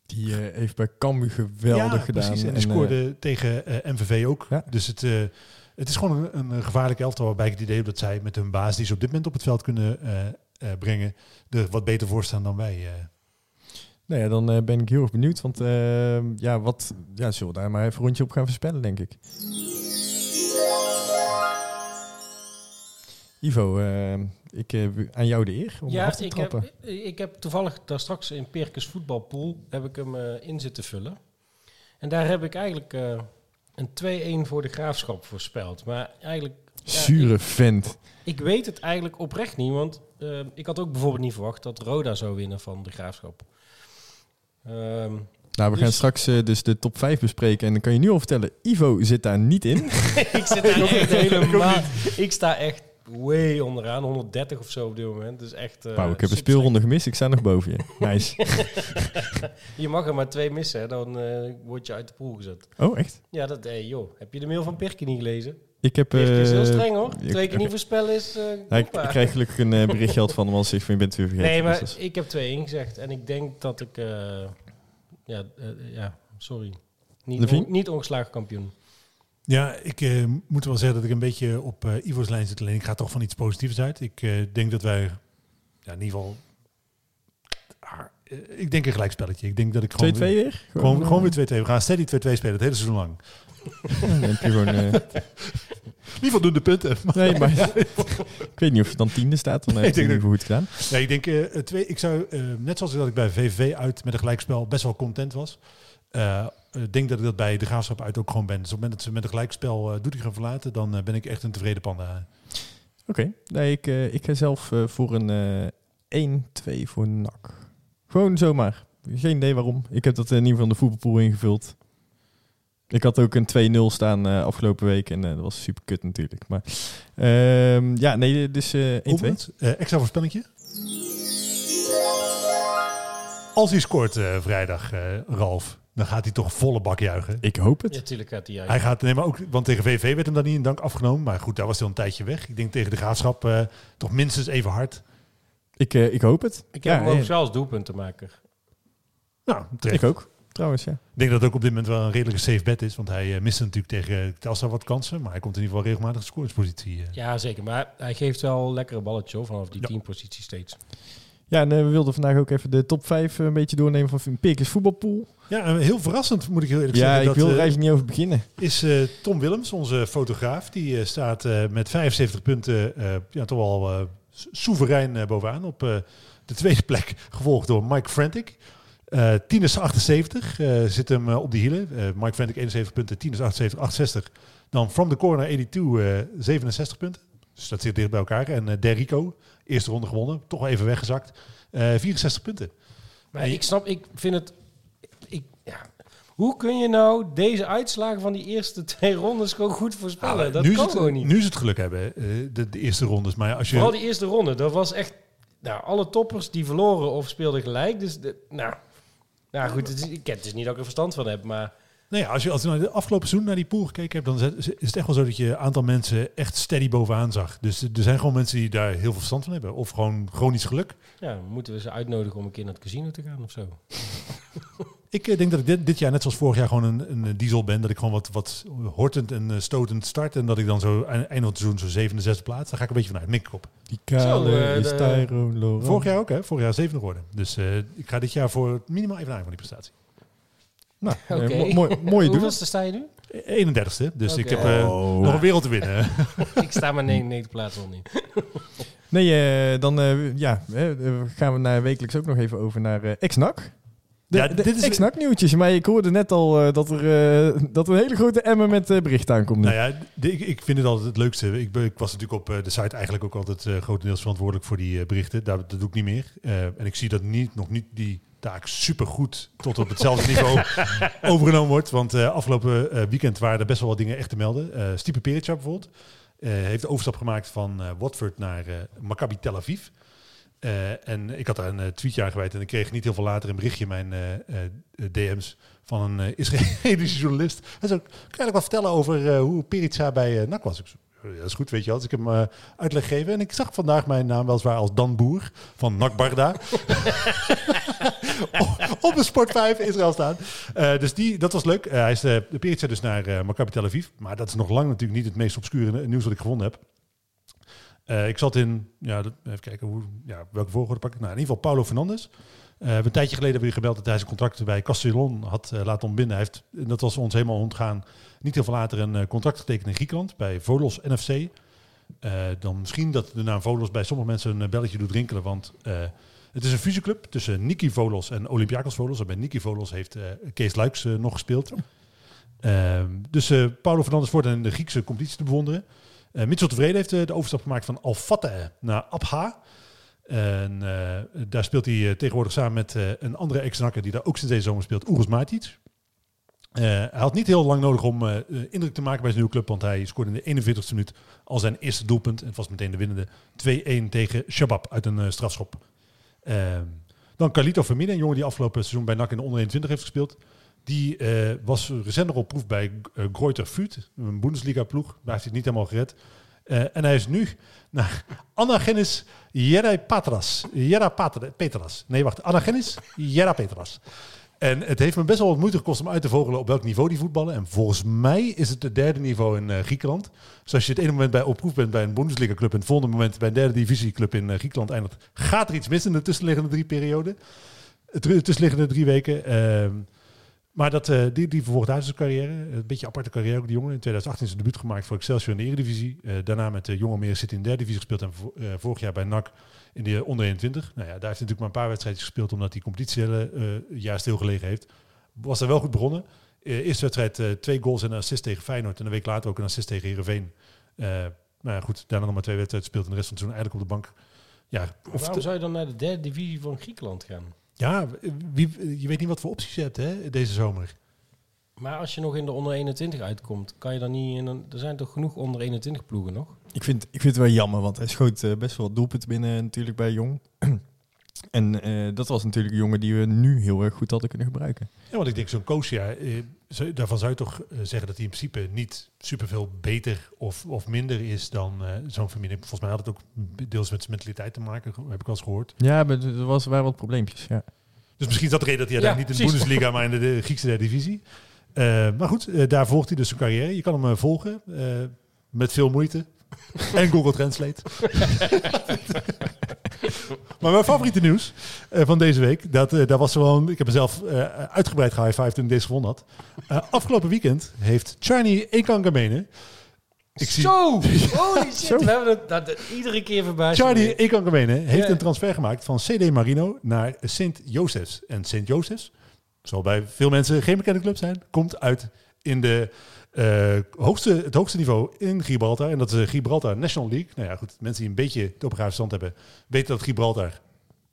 Die heeft bij Cambuur geweldig ja, gedaan. Precies, en scoorde tegen MVV ook. Ja. Dus het, het is gewoon een, een gevaarlijk elftal waarbij ik het idee heb dat zij met hun baas die ze op dit moment op het veld kunnen brengen, er wat beter voor staan dan wij. nou ja, dan ben ik heel erg benieuwd. Want ja, wat, ja, zullen we daar maar even een rondje op gaan voorspellen, denk ik. Ivo, eh, ik, eh, aan jou de eer om af te ik trappen. heb, ik heb toevallig daar straks in Perkes voetbalpool heb ik hem eh, in zitten vullen. En daar heb ik eigenlijk een 2-1 voor de graafschap voorspeld. Maar eigenlijk. ja, Zure ik, vent. ik weet het eigenlijk oprecht niet. Want ik had ook bijvoorbeeld niet verwacht dat Roda zou winnen van de graafschap. Ehm, Nou, we Dus- gaan straks eh, dus de top 5 bespreken. En dan kan je nu al vertellen, Ivo zit daar niet in. <laughs> ik zit daar echt helemaal. Ik sta echt way onderaan, 130 of zo op dit moment. Dus echt. eh, Wauw, ik heb een speelronde gemist. Ik sta nog boven je. <laughs> Nice. Je mag er maar twee missen, hè, dan eh, word je uit de pool gezet. Oh, echt? Ja, dat, hey, joh. Heb je de mail van Pirke niet gelezen? Ik heb... Pirke is heel streng hoor. ik- Twee keer niet voorspellen is. eh, ja, ik, krijg gelukkig een berichtje van hem als ik van je bent het weer vergeten. Nee, maar Dus is- ik heb 2-1 gezegd. En ik denk dat ik. Ja, eh, ja, sorry. Niet, on- niet ongeslagen kampioen. Ja, ik eh, moet wel zeggen dat ik een beetje op eh, Ivo's lijn zit. Alleen ik ga toch van iets positiefs uit. Ik eh, denk dat wij, ja, in ieder geval, ah, ik denk een gelijkspelletje. Ik denk dat ik 2-2 gewoon, weer, weer? gewoon, gewoon weer 2-2. We gaan steady 2-2 spelen het hele seizoen lang. <laughs> Dan heb je gewoon... <laughs> eh, Niet voldoende punten. <laughs> nee, maar... <laughs> ik weet niet of je dan tiende staat. Dan heb je ik het goed gedaan. Nee, ik denk, eh, twee, ik zou, eh, net zoals dat ik bij VVV uit met een gelijkspel best wel content was. eh, Ik denk dat ik dat bij de graafschap uit ook gewoon ben. Dus op het moment dat ze met een gelijkspel uh, Doetinchem verlaten, dan ben ik echt een tevreden panda. Oké, okay. nee, ik, ik ga zelf voor een uh, 1-2 voor NAC. Gewoon zomaar. Geen idee waarom. Ik heb dat in ieder geval in de voetbalpool ingevuld. Ik had ook een 2-0 staan uh, afgelopen week en uh, dat was super kut natuurlijk. Maar uh, ja, nee, dus uh, 1-2. extra voorspellingje? Als hij scoort eh, vrijdag, eh, Ralf, dan gaat hij toch volle bak juichen. Ik hoop het. Ja, natuurlijk gaat hij. Hij gaat, nee, maar ook, want tegen VV werd hem dan niet in dank afgenomen. Maar goed, daar was hij al een tijdje weg. Ik denk tegen de graafschap eh, toch minstens even hard. Ik, eh, ik hoop het. Ik heb Ja, hem ook eh, zelfs doelpuntenmaker. Nou, terecht. Ik ook, trouwens, ja. Ik denk dat het ook op dit moment wel een redelijke safe bet is. Want hij uh, miste natuurlijk tegen Telstar wat kansen. Maar hij komt in ieder geval regelmatig in scoringspositie. Uh. Ja, zeker. Maar hij geeft wel lekkere balletje hoor, vanaf die Ja. teampositie steeds. Ja, en eh, we wilden vandaag ook even de top 5 een beetje doornemen van Pikers voetbalpool. Ja, en heel verrassend moet ik heel eerlijk Ja, zeggen. ik wil er eh, eigenlijk niet over beginnen. is eh, Tom Willems, onze fotograaf. Die eh, staat eh, met 75 punten eh, ja, toch wel eh, s- soeverein eh, bovenaan. Op eh, de tweede plek, gevolgd door Mike Frantic. Eh Tines 78 eh, zit hem eh, op de hielen. Eh, Mike Frantic 71 punten, Tines 78, 68. Dan From the Corner 82, eh 67 punten. Dus dat zit dicht bij elkaar. En eh Derrico, eerste ronde gewonnen. Toch wel even weggezakt. Eh 64 punten. Maar ik snap, ik vind het... Ik, ja. Hoe kun je nou deze uitslagen van die eerste twee rondes gewoon goed voorspellen? Ah, dat nu, kan het, gewoon niet. nu is het geluk hebben, eh, de, de eerste rondes. Maar als je... Vooral die eerste ronde, dat was echt... Nou, alle toppers die verloren of speelden gelijk. Dus, de, nou... Nou goed, het is, ik ken het dus niet dat ik er verstand van heb, maar... Nou ja, als je als je naar de afgelopen seizoen naar die pool gekeken hebt, dan is het echt wel zo dat je een aantal mensen echt steady bovenaan zag. Dus er zijn gewoon mensen die daar heel veel verstand van hebben. Of gewoon chronisch geluk. Ja, moeten we ze uitnodigen om een keer naar het casino te gaan of zo? <laughs> Ik eh, denk dat ik dit, dit jaar net zoals vorig jaar gewoon een, een diesel ben. Dat ik gewoon wat, wat hortend en eh, stotend start. En dat ik dan zo eind van het seizoen zo zevende, zesde plaats. Daar ga ik een beetje vanuit. Mik ik op. Die kale Zo, eh, is de- Tyrone Laurent. Vorig jaar ook hè. Vorig jaar zevende geworden. Dus eh, ik ga dit jaar voor minimaal even aan van die prestatie. Nou, <laughs> eh, mo- mooi, mooie doel. Hoeveelste sta je nu? 31ste. Dus ik heb eh, Oh. nog een wereld te winnen. <laughs> ik sta maar 99 plaats al niet. Nee, eh, dan eh, ja, eh, gaan we naar wekelijks ook nog even over naar eh ex-NAC. De, Ja, dit is- ex-NAC nieuwtjes. Maar ik hoorde net al eh, dat, er, eh, dat een hele grote emmer met eh, bericht aankomt. nu. Nou ja, de- ik, ik vind het altijd het leukste. Ik, ik was natuurlijk op de site eigenlijk ook altijd grotendeels verantwoordelijk voor die berichten. Daar, dat doe ik niet meer. En ik zie dat niet, nog niet die taak supergoed tot op hetzelfde <laughs> niveau overgenomen wordt. Want afgelopen weekend waren er best wel wat dingen echt te melden. Stipe Perica bijvoorbeeld heeft de overstap gemaakt van Watford naar Maccabi Tel Aviv. Eh, en ik had daar een eh, tweetje aan gewijd en ik kreeg niet heel veel later een berichtje in mijn eh, DM's van een Israëlische <laughs> journalist. Hij zei, kan je eigenlijk wat vertellen over hoe Perica bij NAC was? Ik zei, "Ja, dat is goed, weet je wel. Dus ik heb hem uitleg gegeven. En ik zag vandaag mijn naam weliswaar als Dan Boer van NAC Barda. <laughs> <laughs> op, de Sport 5 Israël staan. Dus die, dat was leuk. Hij is de, Perica dus naar Maccabi Tel Aviv. Maar dat is nog lang natuurlijk niet het meest obscure nieuws wat ik gevonden heb. Eh, ik zat in, ja, even kijken hoe, ja, welke volgorde pak ik. Nou, in ieder geval Paulo Fernandes. Eh, we hebben een tijdje geleden weer gebeld dat hij zijn contract bij Castellon had eh, laten ontbinden. Hij heeft, en dat was ons helemaal ontgaan, niet heel veel later een contract getekend in Griekenland bij Volos NFC. Dan misschien dat de naam Volos bij sommige mensen een belletje doet rinkelen, want het is een fusieclub tussen Niki Volos en Olympiakos Volos. En bij Niki Volos heeft Kees Luiks nog gespeeld. Ehm, dus Paulo Fernandes wordt in de Griekse competitie te bewonderen. Eh Mitchell Tevreden heeft eh, de overstap gemaakt van Al naar Abha. En eh, daar speelt hij tegenwoordig samen met een andere ex-nakker die daar ook sinds deze zomer speelt, Oeros Matic. Hij had niet heel lang nodig om indruk te maken bij zijn nieuwe club, want hij scoorde in de 41ste minuut al zijn eerste doelpunt. En het was meteen de winnende 2-1 tegen Shabab uit een strafschop. Ehm, dan Carlito Vermine, een jongen die afgelopen seizoen bij NAC in de onder 21 heeft gespeeld. Die eh, was recent nog op proef bij uh, Greuter Fürth, een Bundesliga-ploeg. Daar heeft hij het niet helemaal gered. Eh, en hij is nu naar Anagenis Jerapatras. Jerapatras. Nee, wacht. Anagenis Jerapatras. En het heeft me best wel wat moeite gekost om uit te vogelen op welk niveau die voetballen. En volgens mij is het het derde niveau in Griekenland. Dus als je het ene moment bij oproep bent bij een Bundesliga-club... en het volgende moment bij een derde divisieclub in uh, Griekenland eindigt... gaat er iets mis in de tussenliggende drie perioden. De tussenliggende drie weken. Uh, maar dat, uh, die, die vervolgt uit zijn carrière. Een beetje aparte carrière ook, die jongen. In 2018 is zijn debuut gemaakt voor Excelsior in de Eredivisie. Uh, daarna met de jonge meer zit in de derde divisie gespeeld. En vo vorig jaar bij NAC in de onder 21. Nou ja, daar heeft hij natuurlijk maar een paar wedstrijdjes gespeeld... omdat die competitie hele jaar stilgelegen heeft. Was daar wel goed begonnen. Eerste wedstrijd twee goals en een assist tegen Feyenoord. En een week later ook een assist tegen Heerenveen. Nou ja, goed, daarna nog maar twee wedstrijden gespeeld. En de rest van het seizoen eigenlijk op de bank. Ja, of Waarom zou je dan naar de derde divisie van Griekenland gaan? Ja, wie, je weet niet wat voor opties je hebt hè, deze zomer. Maar als je nog in de onder 21 uitkomt, kan je dan niet in een, Er zijn toch genoeg onder 21 ploegen nog? Ik vind, ik vind het wel jammer, want hij schoot uh, best wel wat doelpunten binnen natuurlijk bij Jong. <clears throat> En eh, dat was natuurlijk een jongen die we nu heel erg goed hadden kunnen gebruiken. Ja, want ik denk zo'n Kosia, eh, daarvan zou je toch eh, zeggen dat hij in principe niet superveel beter of, of minder is dan eh, zo'n familie. Volgens mij had het ook deels met zijn mentaliteit te maken, heb ik wel eens gehoord. Ja, maar er was, waren wat probleempjes. Ja. Dus misschien is dat de reden dat hij Ja, niet in de. Bundesliga, maar in de, de Griekse derde divisie. Eh, maar goed, daar volgt hij dus zijn carrière. Je kan hem volgen eh, met veel moeite. en Google Translate. <laughs> <laughs> maar mijn favoriete nieuws eh, van deze week, dat, dat was gewoon, ik heb mezelf eh, uitgebreid gehighfived toen ik deze gewonnen had. Afgelopen weekend heeft Charlie Ekangamene, ik zie Zo! <laughs> Holy shit, Zo. we hebben het dat, iedere keer voorbij. Charlie Ekangamene heeft Ja. een transfer gemaakt van CD Marino naar Sint Josephs. En Sint Josephs, zal bij veel mensen geen bekende club zijn, komt uit in de, eh, hoogste, het hoogste niveau in Gibraltar. En dat is de Gibraltar National League. Nou ja, goed, mensen die een beetje topografisch stand hebben, weten dat Gibraltar...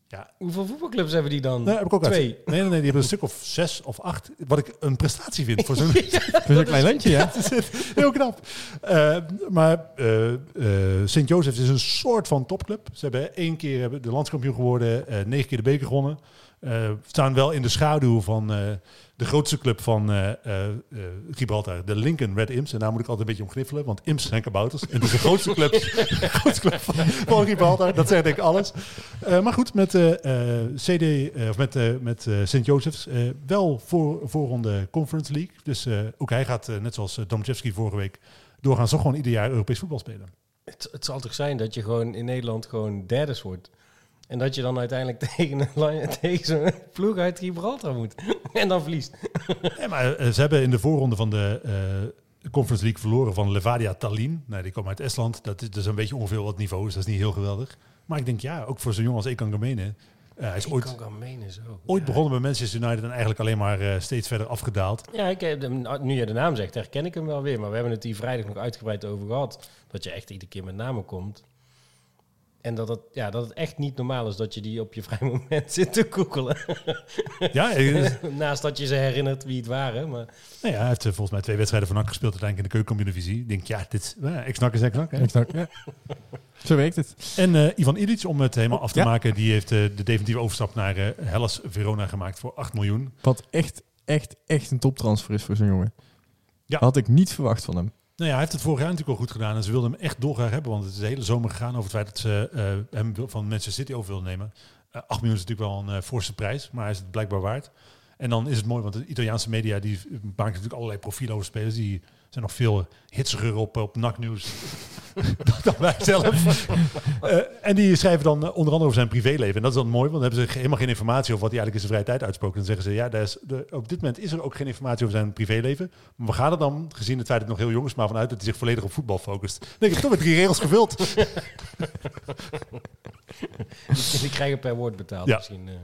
Ja, Hoeveel voetbalclubs hebben die dan? nou, heb ik ook uit. Twee. Nee, nee, nee, die hebben een stuk of zes of acht. Wat ik een prestatie vind voor <laughs> zo'n Voor zo'n klein landje, ja. <laughs> Heel knap. Eh, maar eh eh Sint Joseph is een soort van topclub. Ze hebben één keer de landskampioen geworden, eh, negen keer de beker gewonnen. Eh, staan wel in de schaduw van eh, de grootste club van eh, Gibraltar, de Lincoln Red Imps. En daar moet ik altijd een beetje om gniffelen, want Imps zijn kabouters. En het is de grootste club, <laughs> de grootste club van, van Gibraltar. Dat zegt denk ik alles. Eh, maar goed, met eh, eh, CD, eh, of met, eh, met eh, Sint Joseph's eh, wel voor, voorronde Conference League. Dus eh, ook hij gaat, net zoals uh, Domczewski vorige week, doorgaan zo gewoon ieder jaar Europees voetbal spelen. Het, het zal toch zijn dat je gewoon in Nederland gewoon derde wordt. En dat je dan uiteindelijk <laughs> tegen, een, tegen zo'n ploeg uit Gibraltar moet. <laughs> en dan verliest. <laughs> Ja, maar eh, ze hebben in de voorronde van de eh, Conference League verloren van Levadia Tallinn. Nou, die komen uit Estland. Dat is dus een beetje ongeveer wat niveau, dus dat is niet heel geweldig. Maar ik denk, ja, ook voor zo'n jongen als Ekan Gamene. eh, hij is ooit, zo. ooit Ja. begonnen bij Manchester United en eigenlijk alleen maar steeds verder afgedaald. Ja, ik heb hem, nu je de naam zegt, herken ik hem wel weer. Maar we hebben het hier vrijdag nog uitgebreid over gehad. Dat je echt iedere keer met namen komt. En dat het, ja, dat het echt niet normaal is dat je die op je vrij <laughs> moment zit te googelen. Ja, <laughs> Naast dat je ze herinnert wie het waren. Maar nou ja, hij heeft eh, volgens mij twee wedstrijden van NAC gespeeld uiteindelijk in de keukenkampioen-divisie. Ik denk, ja, dit, ja, ik snak is ik snak. hè. Ik snap, ja. Zo werkt het. En eh, Ivan Ilic, om het helemaal af te Ja. maken, die heeft eh, de definitieve overstap naar eh, Hellas Verona gemaakt voor 8 miljoen. Wat echt, echt, echt een toptransfer is voor zo'n jongen. Ja. Had ik niet verwacht van hem. Nou ja, hij heeft het vorig jaar natuurlijk al goed gedaan en ze wilden hem echt dolgraag hebben, want het is de hele zomer gegaan over het feit dat ze eh, hem van Manchester City over wilden nemen. Eh 8 miljoen is natuurlijk wel een eh, forse prijs, maar hij is het blijkbaar waard. En dan is het mooi, want de Italiaanse media die maken natuurlijk allerlei profielen over spelers. Die zijn nog veel hitsiger op, op NAC-nieuws <laughs> dan wij zelf. Eh, en die schrijven dan eh, onder andere over zijn privéleven. En dat is dan mooi, want dan hebben ze helemaal geen informatie over wat hij eigenlijk in zijn vrije tijd uitsprook. Dan zeggen ze, ja, daar is de, op dit moment is er ook geen informatie over zijn privéleven. Maar we gaan er dan, gezien het feit dat hij nog heel jong is, maar vanuit dat hij zich volledig op voetbal focust. Denk ik, toch met drie regels gevuld. <laughs> die, krijgen per woord betaald Ja. misschien. eh.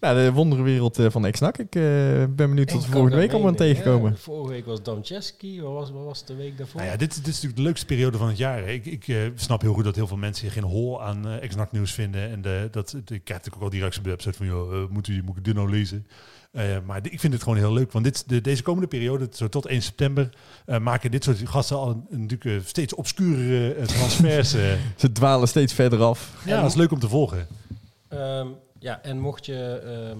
Nou, de wonderenwereld eh, van Exnak. Ik eh, ben benieuwd wat we volgende week allemaal tegenkomen. Ja, vorige week was Domczewski. Wat was, wat was de week daarvoor? Nou ja, dit, dit is natuurlijk de leukste periode van het jaar. Ik, ik eh, snap heel goed dat heel veel mensen geen hol aan eh Exnac nieuws vinden. En de, dat, ik krijg natuurlijk ook al direct op de website van, joh, eh, moet, u, moet ik dit nou lezen? Eh, maar ik vind het gewoon heel leuk. Want dit, de, deze komende periode, zo tot 1 september, eh, maken dit soort gasten al een, een natuurlijk steeds obscurere eh, transfers. <laughs> Ze dwalen steeds verder af. ja, dat is leuk om te volgen. Ehm, ja, en mocht je ehm,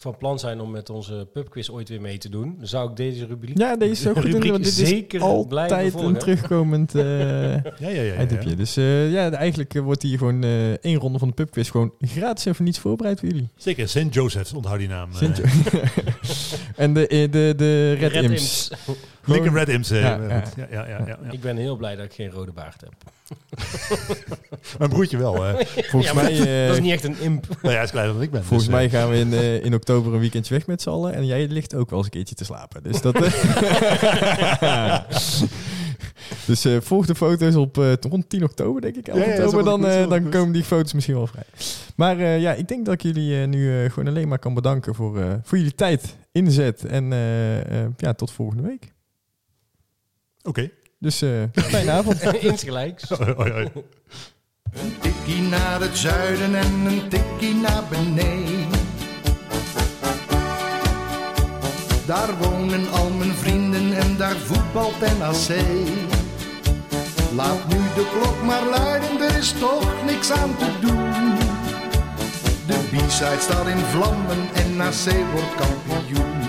van plan zijn om met onze pubquiz ooit weer mee te doen, dan zou ik deze rubriek, Ja, deze is ook <laughs> goed. rubriek want dit zeker is altijd een terugkomend eh <laughs> Ja, ja, ja. ja. Dus eh, ja, eigenlijk eh, wordt hier gewoon eh één ronde van de pubquiz gewoon gratis en voor niets voorbereid voor jullie. Zeker, St. Joseph's, onthoud die naam. <laughs> en de, de, de Red, Red Imps. Imps. Lincoln Red Imps. eh, Ja, ja. Ja, ja, ja, ja, ja. Ik ben heel blij dat ik geen rode baard heb. <laughs> Mijn broertje wel. hè. <laughs> Volgens Ja, mij... eh, dat is niet echt een imp. nou ja, hij is kleiner dan ik ben. Volgens dus, eh, mij gaan we in, eh, in oktober een weekendje weg met z'n allen. En jij ligt ook wel eens een keertje te slapen. Dus dat... eh, <laughs> dus eh, volg de foto's op eh, rond 10 oktober, denk ik. 11 Ja, oktober, dan, goed, eh, dan goed. komen die foto's misschien wel vrij. Maar eh, ja, ik denk dat ik jullie eh, nu eh, gewoon alleen maar kan bedanken voor, eh, voor jullie tijd, inzet. En eh, eh, ja, tot volgende week. Oké. Dus eh fijne avond. <laughs> Insgelijks. Hoi, hoi. Een tikkie naar het zuiden en een tikkie naar beneden. Daar wonen al mijn vrienden en daar voetbalt NAC. Laat nu de klok maar luiden, er is toch niks aan te doen. B-side staat in vlammen en NAC wordt kampioen.